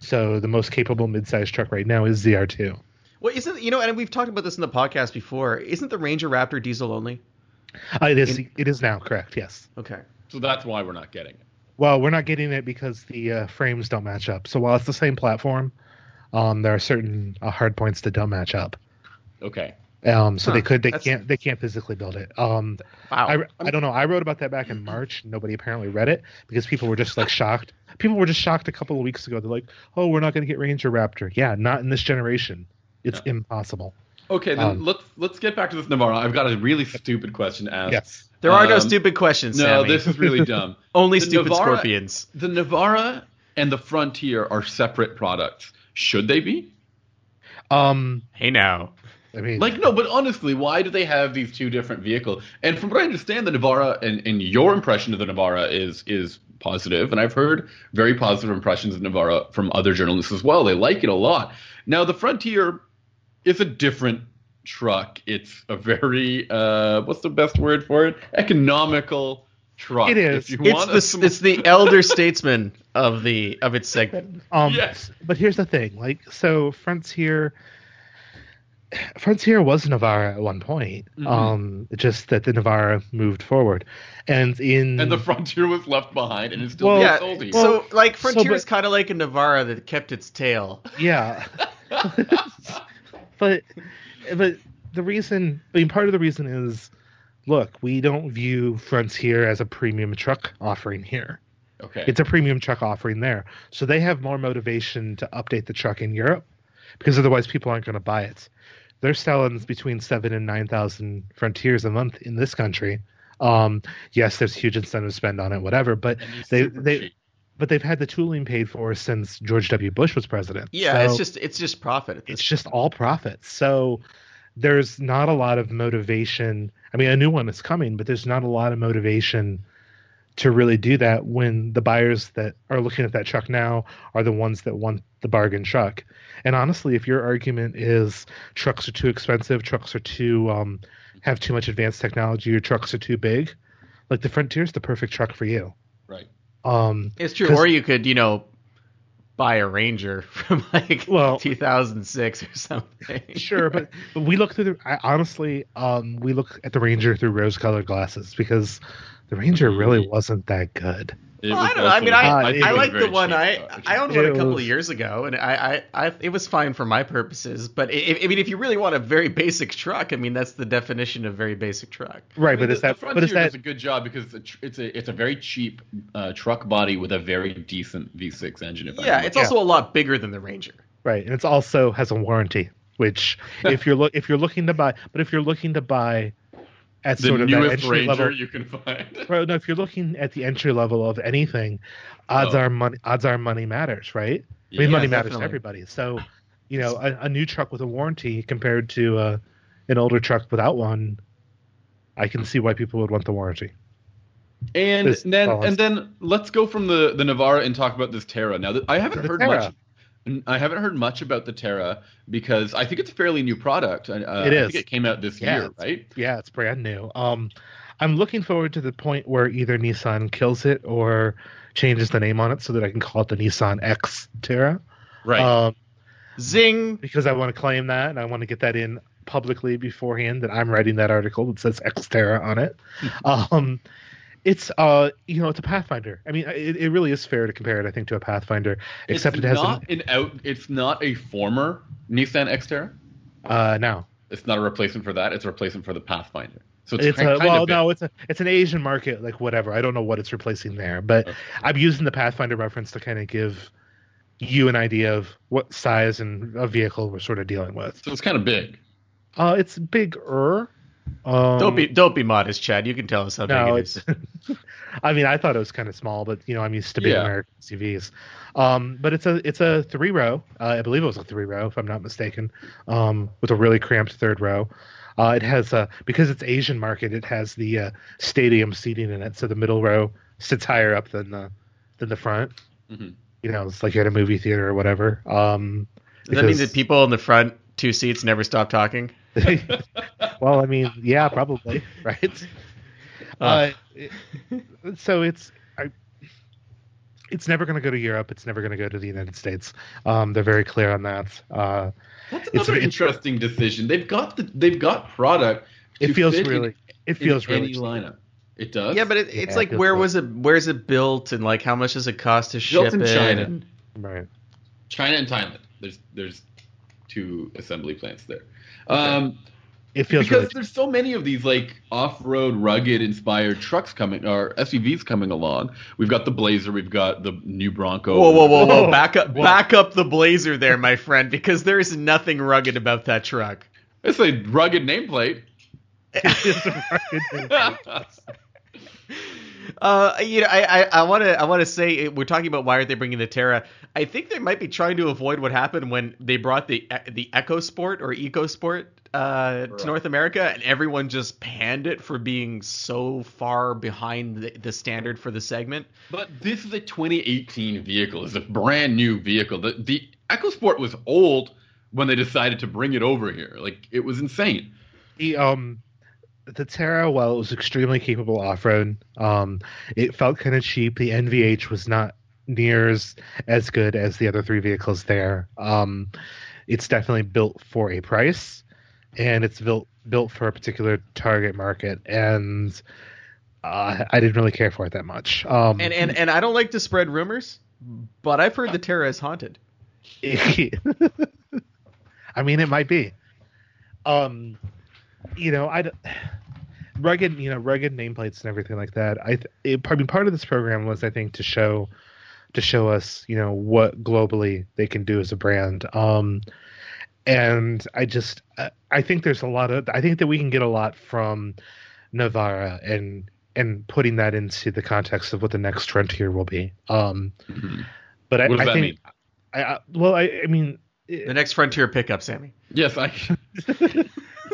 Speaker 3: So the most capable midsize truck right now is ZR2.
Speaker 2: Well, isn't you know, and we've talked about this in the podcast before. Isn't the Ranger Raptor diesel only?
Speaker 3: Uh, it is. In... It is now correct. Yes.
Speaker 2: Okay.
Speaker 1: So that's why we're not getting it.
Speaker 3: Well, we're not getting it because the uh, frames don't match up. So while it's the same platform, um, there are certain uh, hard points that don't match up.
Speaker 1: Okay.
Speaker 3: Um, so huh, they could they can't they can't physically build it. Um, wow. I, I don't know. I wrote about that back in March. Nobody apparently read it because people were just like [laughs] shocked. People were just shocked a couple of weeks ago. They're like, "Oh, we're not going to get Ranger Raptor." Yeah, not in this generation. It's yeah. impossible.
Speaker 1: Okay, then um, let's let's get back to this Navara. I've got a really stupid question to ask.
Speaker 3: Yes.
Speaker 2: There are um, no stupid questions.
Speaker 1: No,
Speaker 2: Sammy.
Speaker 1: this is really [laughs] dumb.
Speaker 2: Only the stupid Navara, scorpions.
Speaker 1: The Navara and the Frontier are separate products. Should they be?
Speaker 3: Um,
Speaker 2: hey now.
Speaker 3: I mean,
Speaker 1: like no, but honestly, why do they have these two different vehicles? And from what I understand, the Navara and, and your impression of the Navara is is positive, and I've heard very positive impressions of Navara from other journalists as well. They like it a lot. Now, the Frontier is a different truck. It's a very uh, what's the best word for it? Economical truck.
Speaker 3: It is.
Speaker 2: It's the, it's the elder [laughs] statesman of the of its segment.
Speaker 3: Um, yes. But here's the thing, like so, Frontier. Frontier was Navara at one point. Mm-hmm. Um, just that the Navara moved forward, and in
Speaker 1: and the Frontier was left behind, and it's still well,
Speaker 2: yeah. Well, so like Frontier so, is kind of like a Navara that kept its tail.
Speaker 3: Yeah, [laughs] but but the reason, I mean, part of the reason is, look, we don't view Frontier as a premium truck offering here.
Speaker 1: Okay,
Speaker 3: it's a premium truck offering there, so they have more motivation to update the truck in Europe because otherwise people aren't going to buy it they're selling between seven and nine thousand frontiers a month in this country. Um, yes, there's huge incentive spend on it, whatever, but they they cheap. but they've had the tooling paid for since George W. Bush was president.
Speaker 2: Yeah, so it's just it's just profit.
Speaker 3: it's just all profit. So there's not a lot of motivation. I mean, a new one is coming, but there's not a lot of motivation to really do that when the buyers that are looking at that truck now are the ones that want the bargain truck. And honestly, if your argument is trucks are too expensive, trucks are too um, have too much advanced technology, or trucks are too big, like the Frontier is the perfect truck for you.
Speaker 1: Right.
Speaker 3: Um,
Speaker 2: it's true. Or you could, you know, buy a Ranger [laughs] from like well, 2006 or something. [laughs]
Speaker 3: sure, but, but we look through the. I, honestly, um, we look at the Ranger through rose-colored glasses because the Ranger really wasn't that good.
Speaker 2: Well, I don't know. I mean, I, uh, I like the one I I owned one a couple was, of years ago, and I, I, I, it was fine for my purposes. But if, I mean, if you really want a very basic truck, I mean, that's the definition of very basic truck.
Speaker 3: Right,
Speaker 1: I mean,
Speaker 3: but is that
Speaker 1: the but
Speaker 3: is that
Speaker 1: does a good job because it's a it's a very cheap uh, truck body with a very decent V6 engine. If
Speaker 2: yeah, it's also a lot bigger than the Ranger.
Speaker 3: Right, and it's also has a warranty. Which, [laughs] if you're look if you're looking to buy, but if you're looking to buy
Speaker 1: at the sort of newest Ranger level, you can find.
Speaker 3: Well, no, if you're looking at the entry level of anything, odds oh. are money. Odds are money matters, right? I mean, yeah, money matters to everybody. So, you know, a, a, new truck with a warranty compared to uh, an older truck without one, I can see why people would want the warranty.
Speaker 1: And then, and then let's go from the the Navara and talk about this Terra. Now, I haven't the heard Terra. much I haven't heard much about the Terra because I think it's a fairly new product. Uh,
Speaker 3: it is.
Speaker 1: I think it came out this yeah, year, right?
Speaker 3: Yeah, it's brand new. Um, I'm looking forward to the point where either Nissan kills it or changes the name on it so that I can call it the Nissan X Terra.
Speaker 1: Right.
Speaker 3: Um,
Speaker 2: Zing.
Speaker 3: Because I want to claim that and I want to get that in publicly beforehand that I'm writing that article that says X Terra on it. um, it's uh you know it's a Pathfinder. I mean it, it really is fair to compare it I think to a Pathfinder except
Speaker 1: it's
Speaker 3: it has
Speaker 1: not an, an out it's not a former Nissan Xterra.
Speaker 3: Uh no.
Speaker 1: It's not a replacement for that. It's a replacement for the Pathfinder. So
Speaker 3: it's,
Speaker 1: it's
Speaker 3: a, well no it's a it's an Asian market like whatever. I don't know what it's replacing there, but okay. I'm using the Pathfinder reference to kind of give you an idea of what size and a vehicle we're sort of dealing with.
Speaker 1: So it's kind of big.
Speaker 3: Uh, it's bigger. Um,
Speaker 2: don't be don't be modest, Chad. You can tell us how no, big it is. [laughs]
Speaker 3: I mean, I thought it was kind of small, but you know, I'm used to big yeah. American SUVs. Um, but it's a it's a three row. Uh, I believe it was a three row, if I'm not mistaken, um, with a really cramped third row. Uh, it has uh, because it's Asian market. It has the uh, stadium seating in it, so the middle row sits higher up than the than the front. Mm-hmm. You know, it's like you're at a movie theater or whatever. Um,
Speaker 2: Does because... that mean that people in the front two seats never stop talking? [laughs]
Speaker 3: well, I mean, yeah, probably, [laughs] right? Uh, so it's I, it's never going to go to Europe. It's never going to go to the United States. Um, they're very clear on that. Uh,
Speaker 1: That's another it's, interesting it's, decision. They've got the they've got product.
Speaker 3: It feels really.
Speaker 1: In,
Speaker 3: it feels
Speaker 1: really
Speaker 3: any
Speaker 1: lineup. It does.
Speaker 2: Yeah, but it, it's yeah, like where was it? Where's it built, and like how much does it cost to ship
Speaker 1: built in
Speaker 2: it?
Speaker 1: China,
Speaker 2: and...
Speaker 3: right?
Speaker 1: China and Thailand. There's there's two assembly plants there. Um,
Speaker 3: it feels
Speaker 1: because
Speaker 3: really
Speaker 1: there's so many of these like off-road, rugged, inspired trucks coming or SUVs coming along. We've got the Blazer, we've got the new Bronco.
Speaker 2: Whoa, whoa, whoa, whoa! Back up, back up the Blazer there, my friend, because there is nothing rugged about that truck.
Speaker 1: It's a rugged nameplate. [laughs]
Speaker 2: Uh, you know, I I want to I want to say we're talking about why aren't they bringing the Terra? I think they might be trying to avoid what happened when they brought the the EcoSport or EcoSport uh, right. to North America, and everyone just panned it for being so far behind the, the, standard for the segment.
Speaker 1: But this is a 2018 vehicle. It's a brand new vehicle. The the EcoSport was old when they decided to bring it over here. Like it was insane.
Speaker 3: The um the Terra, while it was extremely capable off road, um, it felt kind of cheap. The NVH was not near as, as good as the other three vehicles there. Um, it's definitely built for a price and it's built built for a particular target market, and uh, I didn't really care for it that much. Um,
Speaker 2: and and and I don't like to spread rumors, but I've heard the Terra is haunted. [laughs]
Speaker 3: I mean, it might be. Um, you know, I [sighs] rugged, you know, rugged nameplates and everything like that. I, it, I mean, part of this program was, I think, to show, to show us, you know, what globally they can do as a brand. Um, and I just I think there's a lot of I think that we can get a lot from Navara and and putting that into the context of what the next frontier will be. Um, mm-hmm. But I, I think mean? I, I, well I, I mean
Speaker 2: the next frontier pickup, Sammy.
Speaker 1: Yes, I. [laughs] [laughs]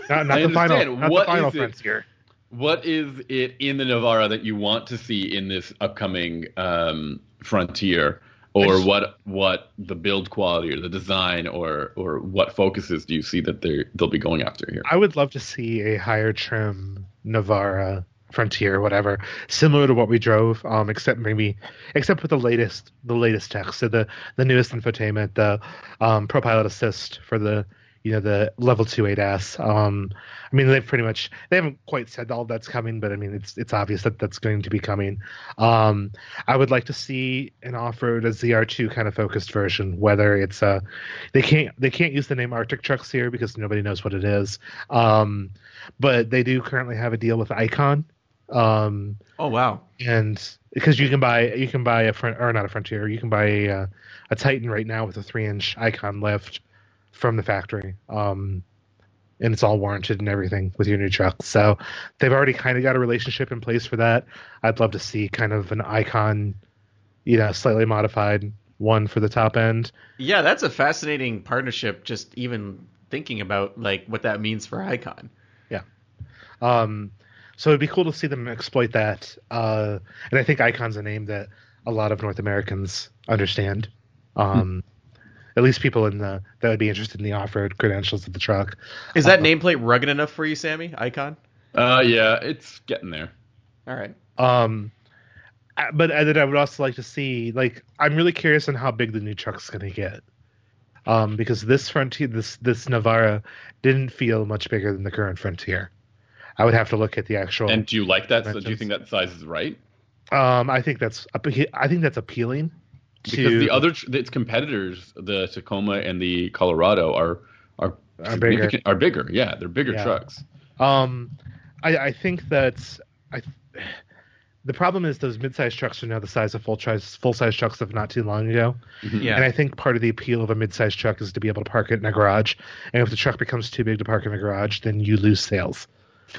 Speaker 3: not, not the final, not what the final frontier.
Speaker 1: What is it in the Navara that you want to see in this upcoming um, frontier? or what what the build quality or the design or or what focuses do you see that they they'll be going after here?
Speaker 3: I would love to see a higher trim Navara Frontier, whatever, similar to what we drove, um, except maybe except with the latest the latest tech, so the the newest infotainment, the um, ProPilot Assist for the you know the level two ADAS. Um, I mean, they've pretty much they haven't quite said all that's coming, but I mean, it's it's obvious that that's going to be coming. Um, I would like to see an off-road a ZR2 kind of focused version. Whether it's a they can't they can't use the name Arctic Trucks here because nobody knows what it is. Um, but they do currently have a deal with Icon. Um,
Speaker 2: oh wow!
Speaker 3: And because you can buy you can buy a front or not a Frontier, you can buy a, a Titan right now with a three inch Icon lift from the factory. Um, and it's all warranted and everything with your new truck. So they've already kind of got a relationship in place for that. I'd love to see kind of an icon, you know, slightly modified one for the top end.
Speaker 2: Yeah, that's a fascinating partnership. Just even thinking about like what that means for Icon.
Speaker 3: Yeah. Um, so it'd be cool to see them exploit that. Uh, and I think Icon's a name that a lot of North Americans understand. Um, at least people in the that would be interested in the off-road credentials of the truck.
Speaker 2: Is that uh, nameplate rugged enough for you, Sammy? Icon?
Speaker 1: Uh, yeah, it's getting there.
Speaker 2: All right.
Speaker 3: Um, but then I would also like to see, like, I'm really curious on how big the new truck's going to get. Um, because this Frontier, this this Navara, didn't feel much bigger than the current Frontier. I would have to look at the actual.
Speaker 1: And do you like that? So do you think that size is right?
Speaker 3: Um, I think that's I think that's appealing
Speaker 1: because the other its competitors, the Tacoma and the Colorado, are are are bigger. Are bigger. Yeah, they're bigger yeah. trucks.
Speaker 3: Um, I, I think that I. The problem is those mid-sized trucks are now the size of full size full size trucks of not too long ago. Mm-hmm. Yeah. And I think part of the appeal of a mid-sized truck is to be able to park it in a garage. And if the truck becomes too big to park in a garage, then you lose sales.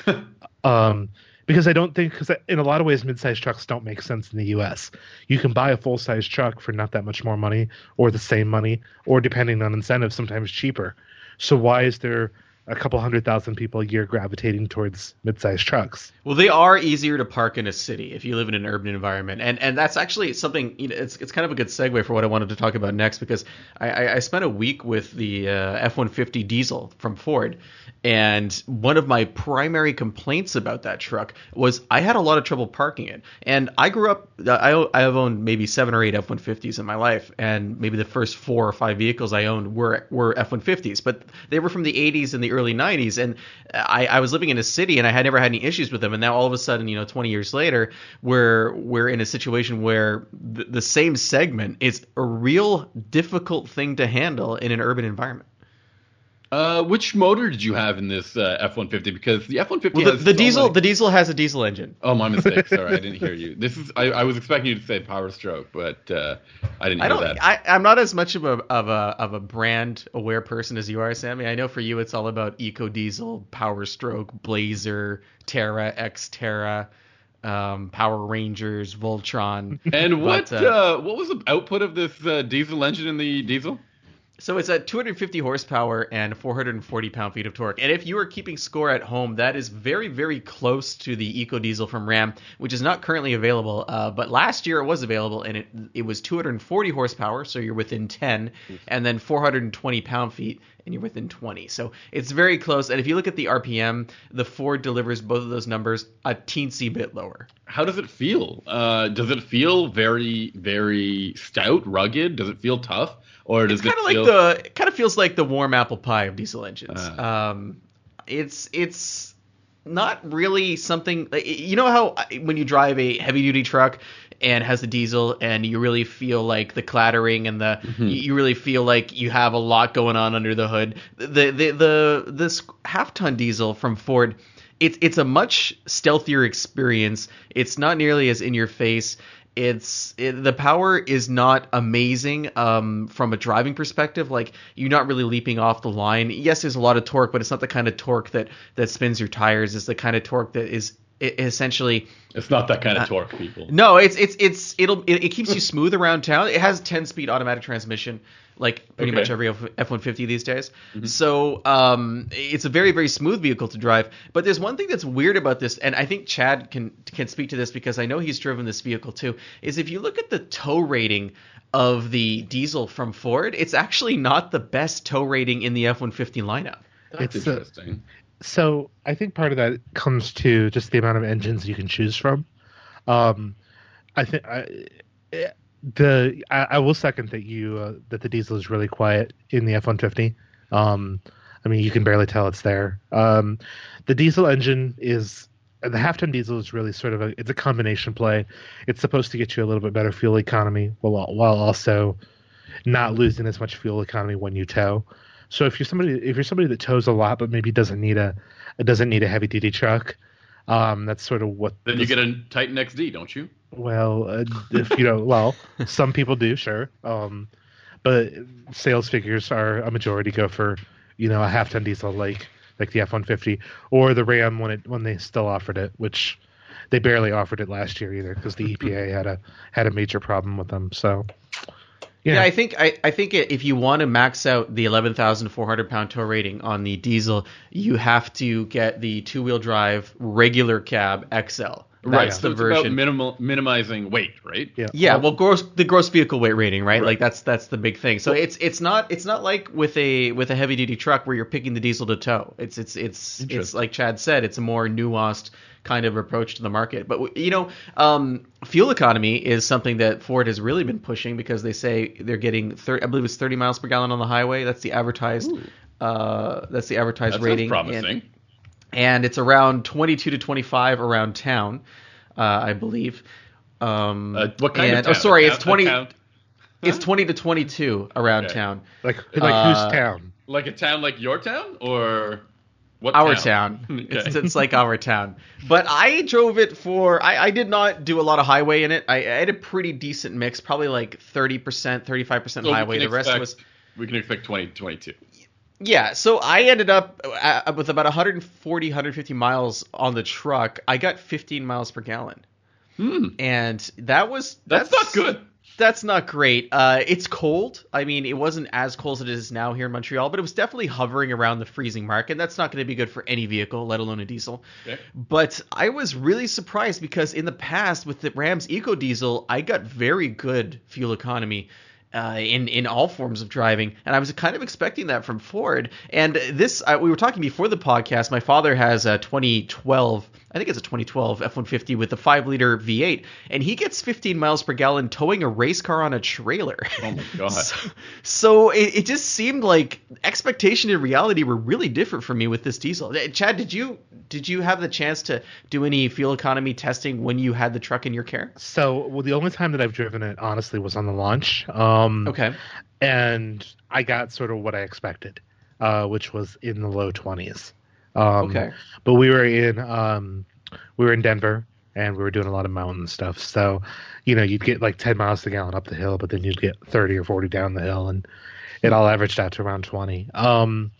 Speaker 3: [laughs] um, because I don't think because in a lot of ways mid-sized trucks don't make sense in the U.S. You can buy a full-size truck for not that much more money, or the same money, or depending on incentives, sometimes cheaper. So why is there a couple hundred thousand people a year gravitating towards mid-sized trucks.
Speaker 2: Well, they are easier to park in a city if you live in an urban environment, and and that's actually something. You know, it's it's kind of a good segue for what I wanted to talk about next because I, I spent a week with the uh, F-150 diesel from Ford, and one of my primary complaints about that truck was I had a lot of trouble parking it. And I grew up, I I have owned maybe seven or eight F-150s in my life, and maybe the first four or five vehicles I owned were were F-150s, but they were from the 80s and the early 90s, and I, I was living in a city and I had never had any issues with them. And now all of a sudden, you know, 20 years later, we're we're in a situation where the, the same segment is a real difficult thing to handle in an urban environment.
Speaker 1: Uh, which motor did you have in this uh, F-150? Because the F-150
Speaker 2: well, the, the diesel many... the diesel has a diesel engine.
Speaker 1: Oh, my mistake. [laughs] Sorry, I didn't hear you. This is I, I was expecting you to say Power Stroke, but uh, I didn't hear I don't, that.
Speaker 2: I, I'm not as much of a of a of a brand aware person as you are, Sammy. I know for you it's all about Eco Diesel, Power Stroke, Blazer, Terra, X Terra. um, Power Rangers, Voltron.
Speaker 1: And what but, uh, uh, what was the output of this uh, diesel engine in the diesel?
Speaker 2: So it's at 250 horsepower and 440 pound feet of torque. And if you are keeping score at home, that is very, very close to the Eco Diesel from Ram, which is not currently available. Uh, but last year it was available, and it it was 240 horsepower, so you're within 10, and then 420 pound feet, and you're within 20. So it's very close. And if you look at the RPM, the Ford delivers both of those numbers a teensy bit lower.
Speaker 1: How does it feel? Uh, does it feel very, very stout, rugged? Does it feel tough? Or
Speaker 2: it's
Speaker 1: kind
Speaker 2: of
Speaker 1: feel...
Speaker 2: like the it kind of feels like the warm apple pie of diesel engines. Uh. Um, it's it's not really something you know how when you drive a heavy duty truck and has a diesel and you really feel like the clattering and the mm-hmm. you really feel like you have a lot going on under the hood the the the this half ton diesel from Ford it's it's a much stealthier experience it's not nearly as in your face it's it, the power is not amazing um, from a driving perspective. Like you're not really leaping off the line. Yes, there's a lot of torque, but it's not the kind of torque that that spins your tires. It's the kind of torque that is essentially
Speaker 1: it's not that kind of uh, torque people
Speaker 2: no it's it's it's it'll it, it keeps you smooth around town it has 10 speed automatic transmission like pretty okay. much every F one fifty these days. Mm-hmm. So um, it's a very very smooth vehicle to drive. But there's one thing that's weird about this, and I think Chad can can speak to this because I know he's driven this vehicle too. Is if you look at the tow rating of the diesel from Ford, it's actually not the best tow rating in the F one fifty lineup.
Speaker 1: That's it's interesting.
Speaker 3: so I think part of that comes to just the amount of engines you can choose from. Um, I think the I, I, will second that you uh, that the diesel is really quiet in the F one fifty. Um, I mean, you can barely tell it's there. Um, the diesel engine is the half ton diesel is really sort of a it's a combination play. It's supposed to get you a little bit better fuel economy while while also not losing as much fuel economy when you tow. So if you're somebody if you're somebody that tows a lot but maybe doesn't need a doesn't need a heavy duty truck, um, that's sort of what.
Speaker 1: Then this, you get a Titan XD, don't you?
Speaker 3: Well, uh, if you know, well, some people do, sure. Um, but sales figures are a majority go for you know a half ton diesel like like the F one fifty or the Ram when it when they still offered it, which they barely offered it last year either because the [laughs] EPA had a had a major problem with them. So
Speaker 2: yeah. yeah, I think I, I think if you want to max out the 11,400 pound tow rating on the diesel, you have to get the two wheel drive regular cab XL.
Speaker 1: That's right. the so version. minimal minimizing weight, right?
Speaker 2: Yeah. Yeah. Well, gross the gross vehicle weight rating, right? right. Like that's that's the big thing. So well, it's it's not it's not like with a with a heavy duty truck where you're picking the diesel to tow. It's it's it's it's like Chad said. It's a more nuanced kind of approach to the market. But you know, um, fuel economy is something that Ford has really been pushing because they say they're getting 30, I believe it's 30 miles per gallon on the highway. That's the advertised. Uh, that's the advertised
Speaker 1: that
Speaker 2: rating.
Speaker 1: promising.
Speaker 2: And, and, it's around 22 to 25 around town, uh, I believe. Um,
Speaker 1: uh, what kind and,
Speaker 2: of town? Oh, sorry, it's 20. It's 20 to 22 around okay. town.
Speaker 3: Like like uh, whose town?
Speaker 1: Like a town like your town or what
Speaker 2: our town. town. [laughs] Okay. It's, it's, like our town. But I drove it for. I, I did not do a lot of highway in it. I, I had a pretty decent mix, probably like thirty percent, thirty five percent highway. The rest was.
Speaker 1: We can expect 20, 22.
Speaker 2: Yeah, so I ended up uh, with about 140, 150 miles on the truck. I got 15 miles per gallon.
Speaker 1: Hmm.
Speaker 2: And that was
Speaker 1: that's, that's not good
Speaker 2: that's not great. Uh, it's cold. I mean, it wasn't as cold as it is now here in Montreal, but it was definitely hovering around the freezing mark, and that's not going to be good for any vehicle, let alone a diesel. Okay. But I was really surprised because in the past with the Rams Eco Diesel, I got very good fuel economy. Uh, in in all forms of driving, and I was kind of expecting that from Ford. And this, uh, we were talking before the podcast. My father has a 2012 I think it's a 2012 F-150 with a 5 liter V8, and he gets 15 miles per gallon towing a race car on a trailer.
Speaker 1: Oh my [laughs] god!
Speaker 2: so, so it, it, just seemed like expectation and reality were really different for me with this diesel. Uh, Chad, did you did you have the chance to do any fuel economy testing when you had the truck in your care?
Speaker 3: So well, the only time that I've driven it honestly was on the launch. Um,
Speaker 2: okay.
Speaker 3: And I got sort of what I expected, uh, which was in the low 20s. Um, okay. But we were in um, we were in Denver and we were doing a lot of mountain stuff. So, you know, you'd get like 10 miles per gallon up the hill, but then you'd get 30 or 40 down the hill, and it all averaged out to around 20. Um,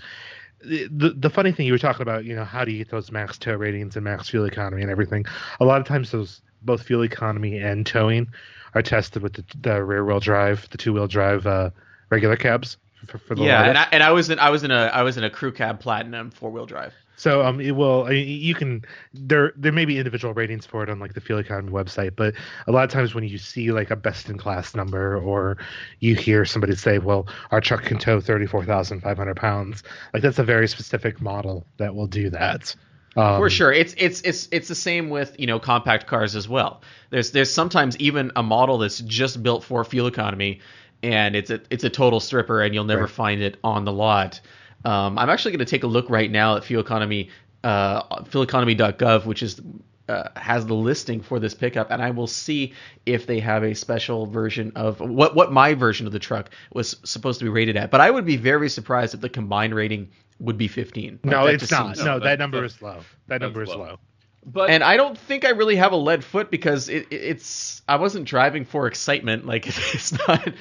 Speaker 3: the the funny thing you were talking about, you know, how do you get those max tow ratings and max fuel economy and everything? A lot of times those both fuel economy and towing are tested with the, the rear wheel drive, the two wheel drive uh, regular cabs.
Speaker 2: For, for yeah, and I, and I was in I was in a I was in a crew cab platinum four wheel drive.
Speaker 3: So um, it will you can there there may be individual ratings for it on like the fuel economy website, but a lot of times when you see like a best in class number or you hear somebody say, "Well, our truck can tow thirty four thousand five hundred pounds," like that's a very specific model that will do that.
Speaker 2: Um, For sure, it's it's it's it's the same with you know compact cars as well. There's there's sometimes even a model that's just built for fuel economy, and it's a it's a total stripper, and you'll never right. find it on the lot. Um, I'm actually going to take a look right now at fuel economy, uh, fueleconomy.gov, which is uh, has the listing for this pickup, and I will see if they have a special version of what what my version of the truck was supposed to be rated at. But I would be very surprised if the combined rating would be 15.
Speaker 3: Like, no, it's not. Seems, no, that, number is low. That number is low. low.
Speaker 2: But and I don't think I really have a lead foot because it, it's I wasn't driving for excitement. Like [laughs] it's not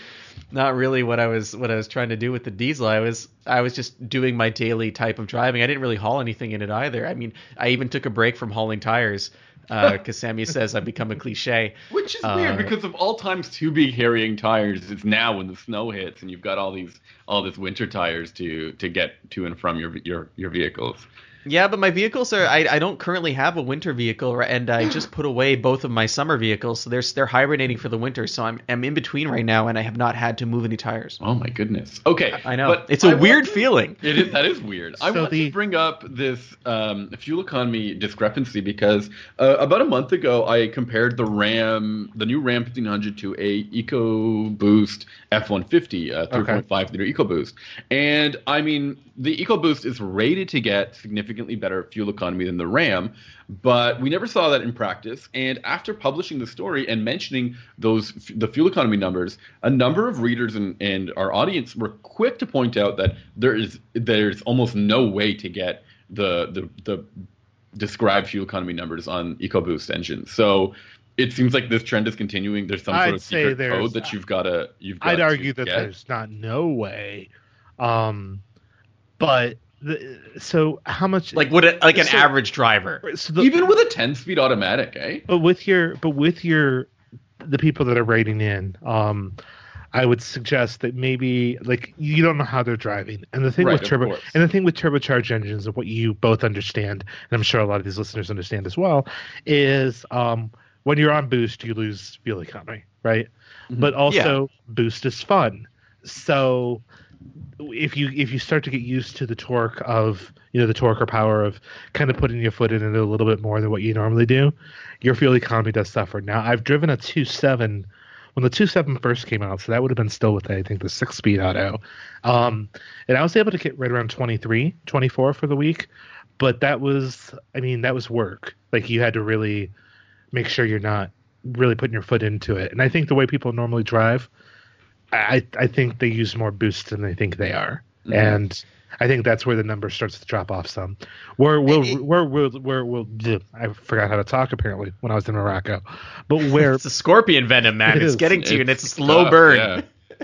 Speaker 2: not really what I was what I was trying to do with the diesel. I was I was just doing my daily type of driving. I didn't really haul anything in it either. I mean, I even took a break from hauling tires because uh, [laughs] Sammy says I've become a cliche.
Speaker 1: Which is uh, weird because of all times to be carrying tires, it's now when the snow hits and you've got all these all this winter tires to to get to and from your your your vehicles.
Speaker 2: Yeah, but my vehicles are I, I don't currently have a winter vehicle and I just put away both of my summer vehicles, so they're they're hibernating for the winter. So I'm I'm in between right now and I have not had to move any tires.
Speaker 1: Oh my goodness. Okay,
Speaker 2: I know but it's a I weird to, feeling.
Speaker 1: It is that is weird. [laughs] So I want the, to bring up this um, fuel economy discrepancy because uh, about a month ago I compared the Ram the new Ram 1500 to a EcoBoost F150 uh, 3.5 okay. liter EcoBoost, and I mean the EcoBoost is rated to get significantly better fuel economy than the Ram, but we never saw that in practice. And after publishing the story and mentioning those the fuel economy numbers, a number of readers and, and our audience were quick to point out that there is there's almost no way to get the the, the described fuel economy numbers on EcoBoost engines. So it seems like this trend is continuing. There's some I'd sort of secret code that you've got to. You've.
Speaker 3: Got I'd argue that get. there's not no way. Um, but the, so how much
Speaker 2: like would it like an so, average driver
Speaker 1: so the, even with a 10 speed automatic eh
Speaker 3: but with your but with your the people that are rating in um I would suggest that maybe like you don't know how they're driving, and the thing right, with turbo and the thing with turbocharged engines, and what you both understand, and I'm sure a lot of these listeners understand as well, is um, when you're on boost, you lose fuel economy, right? Mm-hmm. But also yeah. boost is fun, so if you if you start to get used to the torque of you know the torque or power of kind of putting your foot in it a little bit more than what you normally do, your fuel economy does suffer. Now I've driven a two seven when the two seven first came out, so that would have been still with I think the six speed auto, um, and I was able to get right around 23, 24 for the week, but that was I mean that was work. Like you had to really make sure you're not really putting your foot into it, and I think the way people normally drive I I think they use more boosts than they think they are, mm-hmm. and I think that's where the number starts to drop off some. Where we'll where we'll where we'll I forgot how to talk apparently when I was in Morocco, but [laughs] where
Speaker 2: it's a scorpion venom, man. It it's is. getting to you, and it's a slow tough, burn. Yeah.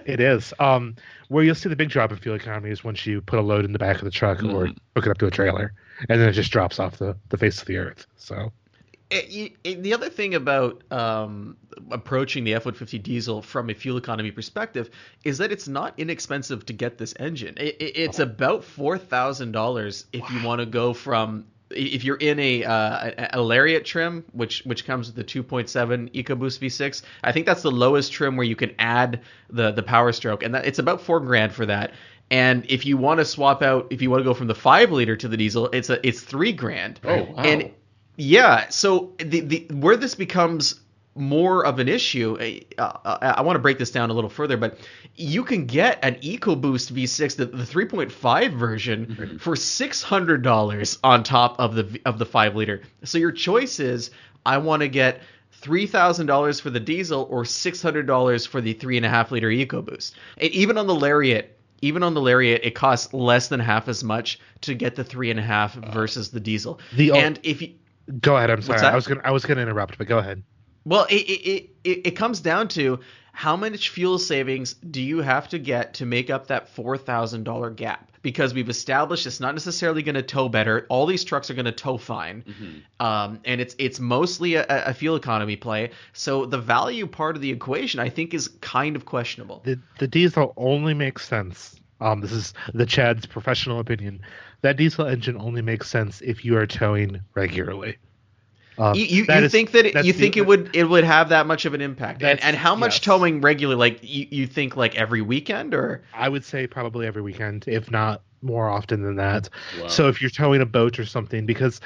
Speaker 3: It is. Um, where you'll see the big drop in fuel economy is once you put a load in the back of the truck mm. or hook it up to a trailer, and then it just drops off the, the face of the earth. So
Speaker 2: it, it, the other thing about um, approaching the F-150 diesel from a fuel economy perspective is that it's not inexpensive to get this engine. It, it's about four thousand dollars if wow. you want to go from if you're in a, uh, a, Lariat trim, which which comes with the 2.7 EcoBoost V6. I think that's the lowest trim where you can add the the Power Stroke, and that, it's about four grand for that. And if you want to swap out, if you want to go from the five liter to the diesel, it's a it's three grand.
Speaker 1: Oh wow!
Speaker 2: And yeah. So the, the where this becomes more of an issue, uh, uh I want to break this down a little further, but you can get an EcoBoost V6, the, the 3.5 version, mm-hmm. for six hundred dollars on top of the of the five liter. So your choice is, I want to get three thousand dollars for the diesel or six hundred dollars for the three and a half liter EcoBoost. And even on the Lariat, even on the Lariat, it costs less than half as much to get the three and a half versus the diesel. The, and if you
Speaker 3: Go ahead. I'm sorry. I was gonna I was gonna interrupt, but go ahead.
Speaker 2: Well, it it, it it comes down to how much fuel savings do you have to get to make up that $4,000 gap? Because we've established it's not necessarily going to tow better. All these trucks are going to tow fine, mm-hmm. um, and it's it's mostly a, a, fuel economy play. So the value part of the equation, I think, is kind of questionable.
Speaker 3: The the diesel only makes sense. Um, this is the Chad's professional opinion. That diesel engine only makes sense if you are towing regularly.
Speaker 2: Um, you you, you is, think that you think the, it would it would have that much of an impact, and and how much yes. towing regularly? Like you, you think like every weekend or?
Speaker 3: I would say probably every weekend, if not more often than that. Wow. So if you're towing a boat or something, because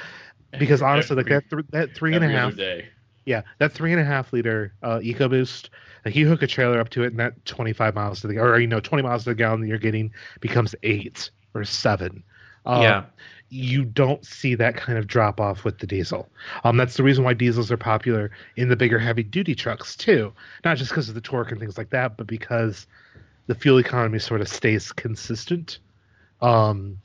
Speaker 3: because honestly, like that th- that three and a half day. Yeah, that three and a half liter uh, EcoBoost, like you hook a trailer up to it, and that 25 miles to the or you know 20 miles to the gallon that you're getting becomes eight or seven.
Speaker 2: Um, yeah
Speaker 3: you don't see that kind of drop off with the diesel. Um, that's the reason why diesels are popular in the bigger heavy duty trucks too. Not just because of the torque and things like that, but because the fuel economy sort of stays consistent. Um,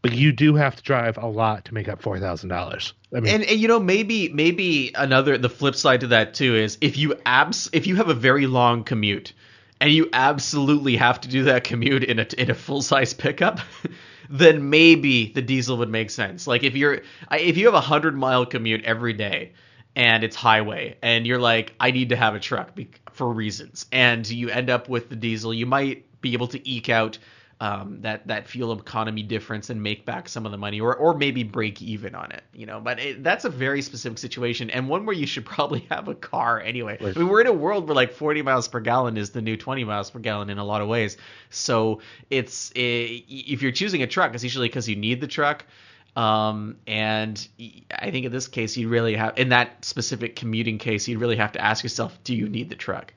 Speaker 3: but you do have to drive a lot to make up four thousand dollars.
Speaker 2: I mean, and, and, you know maybe maybe another the flip side to that too is if you abs if you have a very long commute and you absolutely have to do that commute in a in a full size pickup. [laughs] then maybe the diesel would make sense. Like if you're if you have a hundred mile commute every day and it's highway and you're like I need to have a truck for reasons and you end up with the diesel, you might be able to eke out um, that that fuel economy difference and make back some of the money, or or maybe break even on it. You know, but it, that's a very specific situation and one where you should [laughs] probably have a car anyway. Right. I mean, we're in a world where like 40 miles per gallon is the new 20 miles per gallon in a lot of ways. So it's it, if you're choosing a truck, it's usually because you need the truck. Um, and I think in this case, you really have, in that specific commuting case, you'd really have to ask yourself, do you need the truck?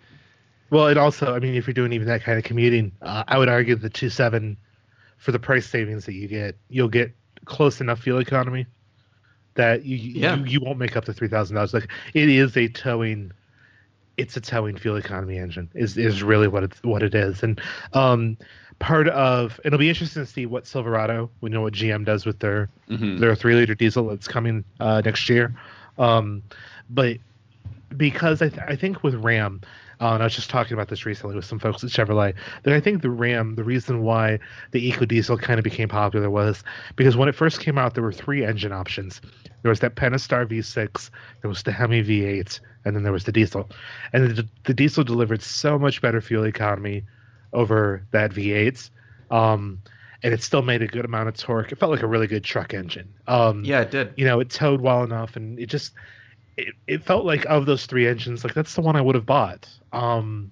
Speaker 3: Well, it also, I mean, if you're doing even that kind of commuting, uh, I would argue the two seven for the price savings that you get, you'll get close enough fuel economy that you yeah. you, you won't make up the three thousand dollars. Like it is a towing, it's a towing fuel economy engine is is really what it's what it is, and um, part of it'll be interesting to see what Silverado. We know what GM does with their mm-hmm. their three liter diesel that's coming uh, next year, um, but because I th- I think with Ram uh, and I was just talking about this recently with some folks at Chevrolet. That I think the Ram, the reason why the EcoDiesel kind of became popular was because when it first came out, there were three engine options. There was that Pentastar V6, there was the Hemi V8, and then there was the diesel. And the, the diesel delivered so much better fuel economy over that V8. Um, and it still made a good amount of torque. It felt like a really good truck engine. Um,
Speaker 2: yeah, it did.
Speaker 3: You know, it towed well enough, and it just it, it felt like of those three engines, like that's the one I would have bought. Um,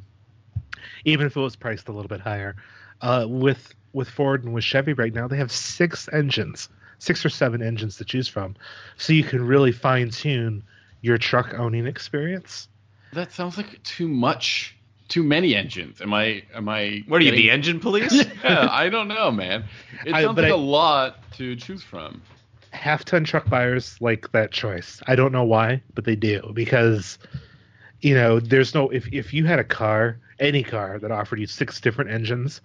Speaker 3: even if it was priced a little bit higher. Uh, with with Ford and with Chevy right now, they have six engines, six or seven engines to choose from, so you can really fine tune your truck owning experience.
Speaker 1: That sounds like too much, too many engines. Am I? Am I?
Speaker 2: What are getting... you, the engine police? [laughs]
Speaker 1: yeah, I don't know, man. It sounds I, like I, a lot to choose from
Speaker 3: half ton truck buyers like that choice. I don't know why, but they do because you know, there's no if if you had a car, any car that offered you six different engines,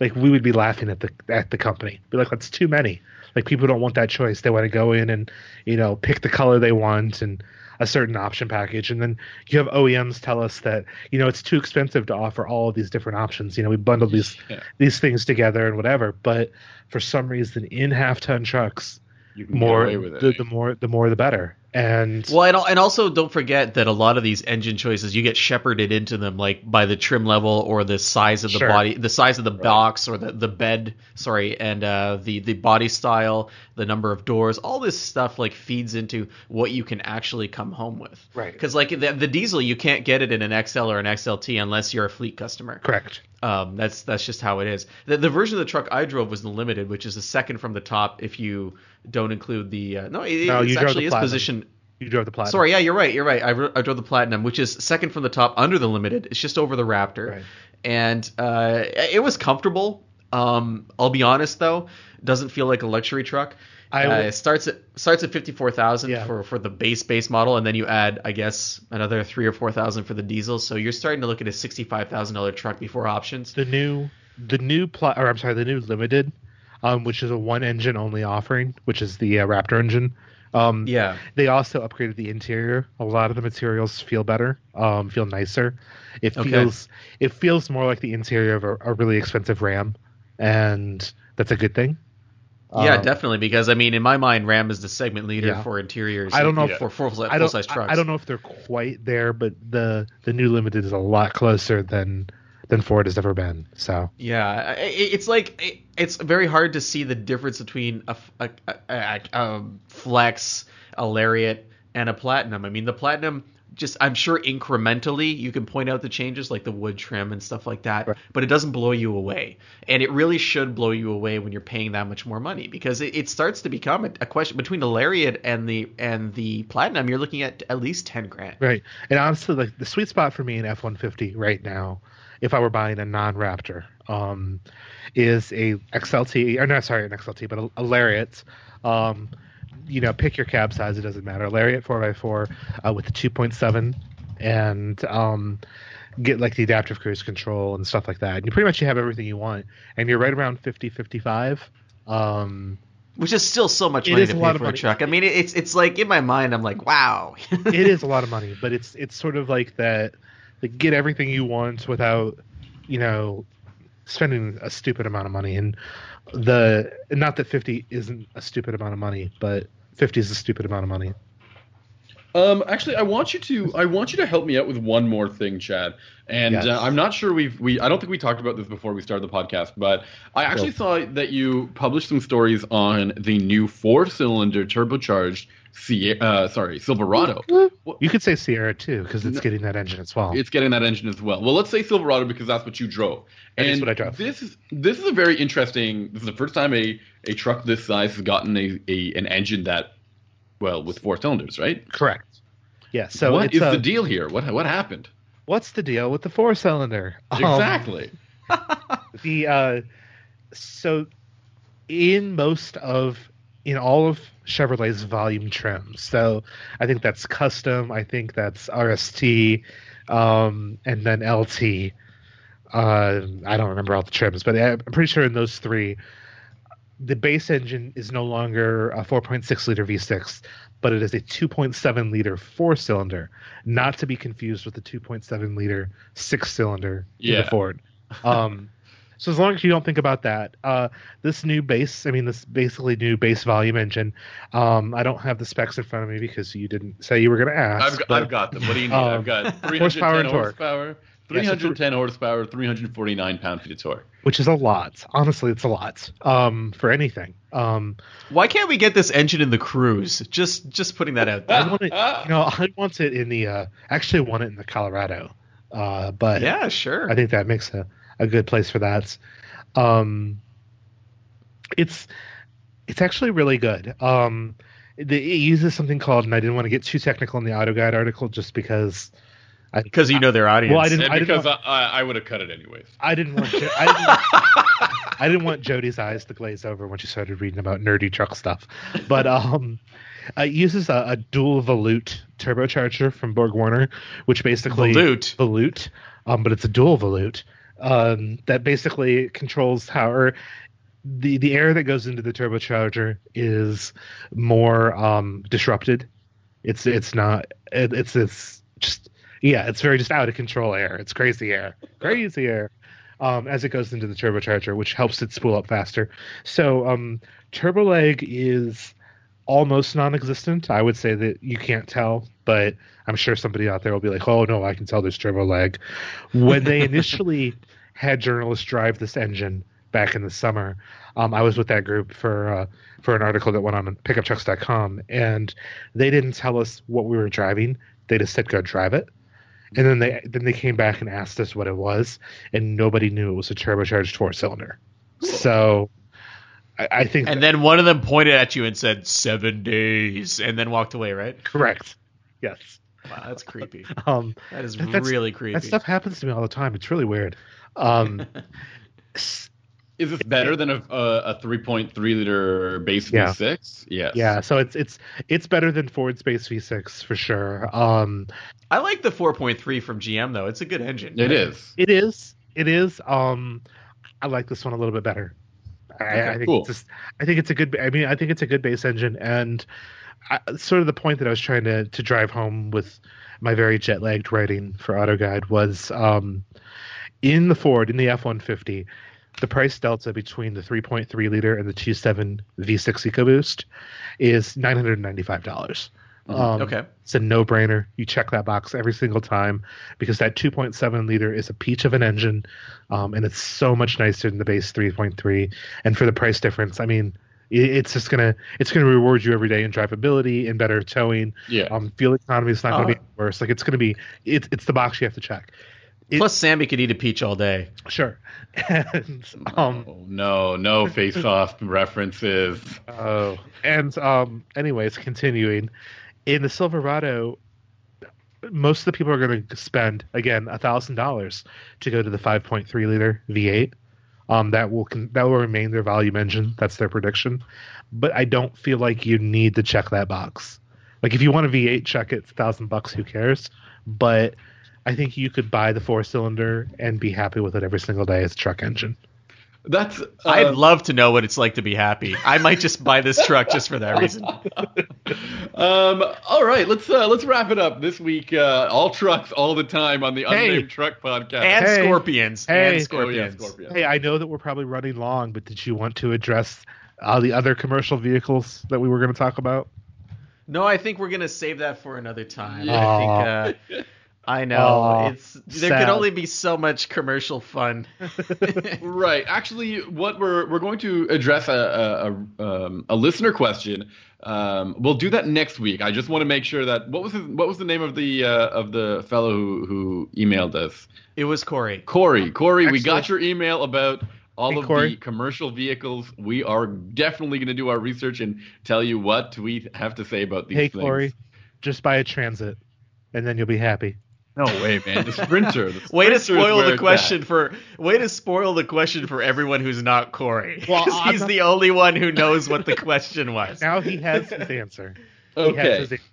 Speaker 3: like we would be laughing at the at the company. Be like, that's too many. Like people don't want that choice. They want to go in and you know pick the color they want and a certain option package. And then you have OEMs tell us that you know it's too expensive to offer all of these different options. You know, we bundle these yeah. these things together and whatever. But for some reason, in half ton trucks, more the, the more the more the better. And
Speaker 2: well, and, and also don't forget that a lot of these engine choices you get shepherded into them like by the trim level or the size of the sure. body, the size of the right. box or the, the bed, sorry, and uh, the the body style, the number of doors, all this stuff like feeds into what you can actually come home with.
Speaker 3: Right.
Speaker 2: Because like the, the diesel, you can't get it in an XL or an XLT unless you're a fleet customer.
Speaker 3: Correct.
Speaker 2: Um, that's that's just how it is. The, the version of the truck I drove was the limited, which is the second from the top if you don't include the uh, no, it, no, it actually is positioned.
Speaker 3: You drove the platinum.
Speaker 2: Sorry, yeah, you're right. You're right. I, I drove the platinum, which is second from the top under the limited. It's just over the Raptor, right. and uh, it was comfortable. Um, I'll be honest though, doesn't feel like a luxury truck. I uh, it starts at starts at fifty four thousand yeah. for for the base base model, and then you add, I guess, another three or four thousand for the diesel. So you're starting to look at a sixty five thousand dollar truck before options.
Speaker 3: The new the new pl- or I'm sorry, the new limited, um, which is a one engine only offering, which is the uh, Raptor engine, Um,
Speaker 2: yeah.
Speaker 3: They also upgraded the interior. A lot of the materials feel better, um, feel nicer. It feels okay. it feels more like the interior of a, a really expensive RAM, and that's a good thing.
Speaker 2: Yeah, um, definitely. Because I mean, in my mind, Ram is the segment leader yeah. for interiors.
Speaker 3: I don't know
Speaker 2: for full, full
Speaker 3: I don't,
Speaker 2: size trucks.
Speaker 3: I, I don't know if they're quite there, but the the new Limited is a lot closer than than Ford has ever been. So
Speaker 2: yeah, it's like it's very hard to see the difference between a, a, a, a Flex, a Lariat, and a Platinum. I mean, the Platinum just I'm sure incrementally you can point out the changes like the wood trim and stuff like that, right. but it doesn't blow you away. And it really should blow you away when you're paying that much more money because it, it starts to become a, a, question between the Lariat and the and the Platinum. You're looking at at least ten grand.
Speaker 3: Right. And honestly, like the sweet spot for me in F150 right now, if I were buying a non-Raptor, um, is a XLT or no, sorry, an XLT, but a, a Lariat. Um, you know, pick your cab size. It doesn't matter. Lariat 4x4 uh, with the 2.7 and um, get like the adaptive cruise control and stuff like that. And you pretty much you have everything you want. And you're right around 50, 55. Um,
Speaker 2: which is still so much money to pay for a truck. I mean, it's it's like in my mind, I'm like, wow. [laughs]
Speaker 3: it is a lot of money, but it's it's sort of like that, like get everything you want without, you know, spending a stupid amount of money. And the not that 50 isn't a stupid amount of money, but 50 is a stupid amount of money.
Speaker 1: Um, actually, I want you to I want you to help me out with one more thing, Chad. And yes. uh, I'm not sure we've we I don't think we talked about this before we started the podcast, but I actually saw that you published some stories on the new four-cylinder turbocharged Sierra, uh, sorry, Silverado.
Speaker 3: You could say Sierra too, because it's no, getting that engine as well.
Speaker 1: It's getting that engine as well. Well, let's say Silverado because that's what you drove.
Speaker 3: That and what I drove.
Speaker 1: This is this is a very interesting. This is the first time a, a truck this size has gotten a, a an engine that, well, with four cylinders, right?
Speaker 3: Correct. Yeah. So
Speaker 1: what is a, the deal here? What what happened?
Speaker 3: What's the deal with the four cylinder?
Speaker 1: Exactly.
Speaker 3: Um, [laughs] the uh, so in most of in all of Chevrolet's volume trims. So I think that's custom. I think that's RST, um, and then LT. Uh, I don't remember all the trims, but I'm pretty sure in those three, the base engine is no longer a 4.6 liter V6, but it is a 2.7 liter four cylinder, not to be confused with the 2.7 liter six cylinder yeah. in the Ford. Um, so as long as you don't think about that, uh, this new base, I mean, this basically new base volume engine. Um, I don't have the specs in front of me because you didn't say you were going to ask.
Speaker 1: I've, but, I've, got them. What do you need? Um, I've got [laughs] 310 horsepower, and horsepower 310 yeah, horsepower, 349 pound feet of torque.
Speaker 3: Which is a lot. Honestly, it's a lot um, for anything. Um,
Speaker 2: Why can't we get this engine in the Cruze? Just just putting that out there.
Speaker 3: I want it, you know, I want it in the. Uh, actually, want it in the Colorado. Uh, but
Speaker 2: yeah, sure.
Speaker 3: I think that makes a a good place for that. Um, it's it's actually really good. Um, it, it, uses something called, and I didn't want to get too technical in the Auto Guide article, just because.
Speaker 2: Because you know their audience.
Speaker 1: Well, I didn't. I because didn't want, I, I would have cut it anyways.
Speaker 3: I didn't want. I didn't, want, [laughs] I didn't want Jody's eyes to glaze over when she started reading about nerdy truck stuff, but um, it uses a, a dual volute turbocharger from Borg Warner, which basically
Speaker 2: volute
Speaker 3: volute, um, but it's a dual volute, um, that basically controls how or the the air that goes into the turbocharger is more um, disrupted. It's it's not it, it's it's just yeah it's very just out of control air. It's crazy air, crazy air. Um, as it goes into the turbocharger, which helps it spool up faster. So um, turbo lag is almost non-existent. I would say that you can't tell, but I'm sure somebody out there will be like, "Oh no, I can tell there's turbo lag." When they [laughs] initially had journalists drive this engine back in the summer, um, I was with that group for uh, for an article that went on pickuptrucks.com, and they didn't tell us what we were driving. They just said, "Go drive it." And then they then they came back and asked us what it was, and nobody knew it was a turbocharged four cylinder. So I, I think.
Speaker 2: And that, then one of them pointed at you and said seven days, and then walked away. Right?
Speaker 3: Correct. Yes.
Speaker 2: Wow, that's creepy. [laughs]
Speaker 3: Um,
Speaker 2: that is really creepy.
Speaker 3: That stuff happens to me all the time. It's really weird. Um, [laughs]
Speaker 1: is this better than a a, 3.3 liter base
Speaker 3: yeah.
Speaker 1: V6? Yes.
Speaker 3: Yeah. So it's it's it's better than Ford's base V6 for sure. Um,
Speaker 2: I like the 4.3 from GM though. It's a good engine.
Speaker 1: It is.
Speaker 3: It is. It is. Um, I like this one a little bit better. I, I think cool. it's just, I think it's a good. I mean, I think it's a good base engine, and I, sort of the point that I was trying to to drive home with my very jet lagged writing for Auto Guide was um, in the Ford in the F one fifty. The price delta between the 3.3 liter and the 2.7 V6 EcoBoost is $995.
Speaker 2: Mm-hmm. Um, okay.
Speaker 3: It's a no brainer. You check that box every single time because that 2.7 liter is a peach of an engine, um, and it's so much nicer than the base 3.3. And for the price difference, I mean, it's just gonna it's gonna reward you every day in drivability and better towing.
Speaker 1: Yeah.
Speaker 3: Um, fuel economy is not gonna be uh-huh. worse. Like it's gonna be it's it's the box you have to check.
Speaker 2: It, Plus, Sammy could eat a peach all day.
Speaker 3: Sure. [laughs] and, um,
Speaker 1: oh, no, no face-off references.
Speaker 3: Oh, and um, anyways, continuing in the Silverado, most of the people are going to spend again thousand dollars to go to the 5.3 liter V8. Um, that will that will remain their volume engine. That's their prediction. But I don't feel like you need to check that box. Like if you want a V8, check it. Thousand bucks. Who cares? But I think you could buy the four cylinder and be happy with it every single day as a truck engine.
Speaker 1: That's. Uh,
Speaker 2: I'd love to know what it's like to be happy. I might just buy this truck just for that [laughs] reason.
Speaker 1: um. All right. Let's uh, let's wrap it up this week. Uh, all trucks, all the time on the hey. Unnamed Truck Podcast
Speaker 2: and
Speaker 3: hey.
Speaker 2: Scorpions
Speaker 3: hey.
Speaker 2: and Scorpions.
Speaker 1: Oh, yeah, Scorpions.
Speaker 3: Hey, I know that we're probably running long, but did you want to address all the other commercial vehicles that we were going to talk about?
Speaker 2: No, I think we're going to save that for another time. I think. Uh, [laughs] I know. it's there sad. could only be so much commercial fun. [laughs]
Speaker 1: right. Actually, what we're we're going to address a a, a, um, a listener question. Um, we'll do that next week. I just want to make sure that what was his, what was the name of the uh, of the fellow who who emailed us?
Speaker 2: It was Corey.
Speaker 1: Corey. Corey, we got your email about all hey, of Corey. the commercial vehicles. We are definitely going to do our research and tell you what we have to say about these
Speaker 3: hey,
Speaker 1: things.
Speaker 3: Corey, just buy a transit, and then you'll be happy.
Speaker 1: No way, man. The sprinter. The [laughs]
Speaker 2: way to spoil the question for way to spoil the question for everyone who's not Corey. Well, [laughs] he's not... the only one who knows what the question was. [laughs]
Speaker 3: Now he has his answer.
Speaker 1: Okay. His answer.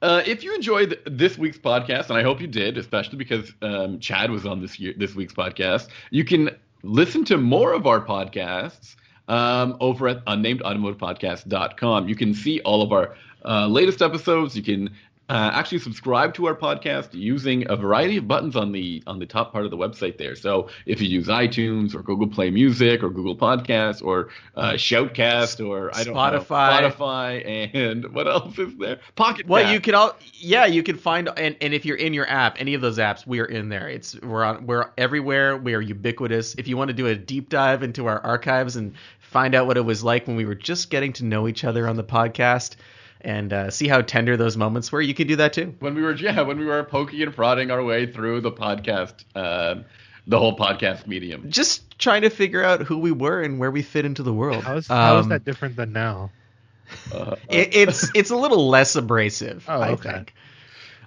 Speaker 1: Uh, if you enjoyed this week's podcast, and I hope you did, especially because um, Chad was on this year this week's podcast, you can listen to more of our podcasts um, over at unnamedautomotivepodcast.com. You can see all of our uh, latest episodes. You can uh, actually subscribe to our podcast using a variety of buttons on the on the top part of the website there. So if you use iTunes or Google Play Music or Google Podcasts or uh, Shoutcast or I don't
Speaker 2: Spotify.
Speaker 1: know Spotify and [laughs] what else is there? Pocket.
Speaker 2: Well, you can all yeah you can find and, and if you're in your app, any of those apps, we are in there. It's we're on we're everywhere. We are ubiquitous. If you want to do a deep dive into our archives and find out what it was like when we were just getting to know each other on the podcast and uh, see how tender those moments were. You could do that too.
Speaker 1: When we were, yeah, when we were poking and prodding our way through the podcast, uh, the whole podcast medium.
Speaker 2: Just trying to figure out who we were and where we fit into the world.
Speaker 3: How is, how is um, that different than now?
Speaker 2: Uh, it, it's it's a little less abrasive.
Speaker 3: Oh,
Speaker 2: I
Speaker 3: okay.
Speaker 2: think.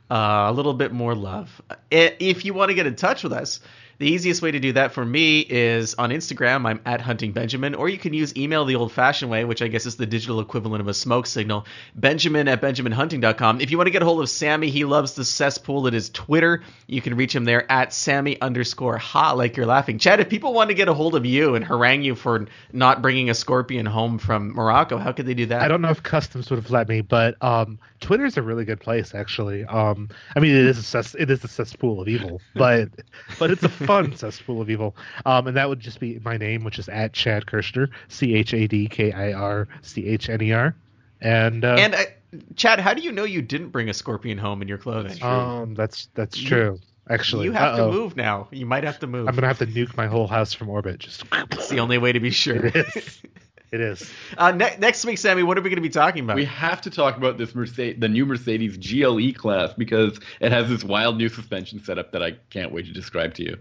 Speaker 2: Uh, a little bit more love. If you want to get in touch with us, the easiest way to do that for me is on Instagram. I'm at Hunting Benjamin, or you can use email the old fashioned way, which I guess is the digital equivalent of a smoke signal. Benjamin at BenjaminHunting.com. If you want to get a hold of Sammy, he loves the cesspool that is Twitter. You can reach him there at Sammy underscore ha, like you're laughing. Chad, if people want to get a hold of you and harangue you for not bringing a scorpion home from Morocco, how could they do that?
Speaker 3: I don't know if customs would have let me, but um, Twitter is a really good place, actually. Um, I mean, it is a cess- it is a cesspool of evil, but [laughs] but it's a fun cesspool of evil. Um, and that would just be my name, which is at Chad Kirchner, C H A D K I R C H N E R. And uh,
Speaker 2: and uh, Chad, how do you know you didn't bring a scorpion home in your clothing?
Speaker 3: Um, that's that's true. Actually,
Speaker 2: you have Uh-oh. to move now. You might have to move.
Speaker 3: I'm gonna have to nuke my whole house from orbit. Just
Speaker 2: it's the only way to be [laughs] sure.
Speaker 3: It is. It is.
Speaker 2: Uh, ne- next week, Sammy, what are we going to be talking about?
Speaker 1: We have to talk about this Mercedes, the new Mercedes GLE class, because it has this wild new suspension setup that I can't wait to describe to you.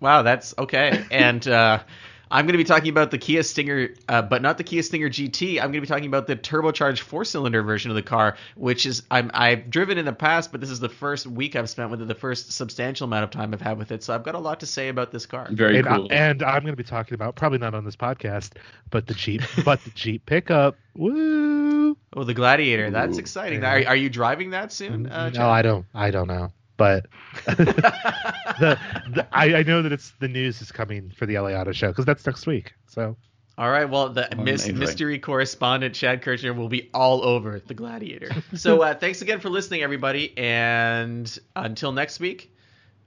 Speaker 2: Wow, that's okay. And uh, I'm going to be talking about the Kia Stinger, uh, but not the Kia Stinger GT. I'm going to be talking about the turbocharged four-cylinder version of the car, which is I'm, I've driven in the past, but this is the first week I've spent with it, the first substantial amount of time I've had with it. So I've got a lot to say about this car.
Speaker 1: Very
Speaker 3: and,
Speaker 1: cool.
Speaker 3: I, and I'm going to be talking about probably not on this podcast, but the Jeep, but the Jeep pickup. Woo!
Speaker 2: Oh, the Gladiator. That's Ooh, exciting. Yeah. Are, are, you driving that soon? Uh,
Speaker 3: no, I don't. I don't know but [laughs] the, the I, I, know that it's the news is coming for the LA Auto Show because that's next week. So
Speaker 2: All right. Well, the mis- mystery correspondent Chad Kirchner will be all over the Gladiator. [laughs] so uh, thanks again for listening, everybody, and until next week,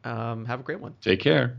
Speaker 2: um, have a great one.
Speaker 1: Take care.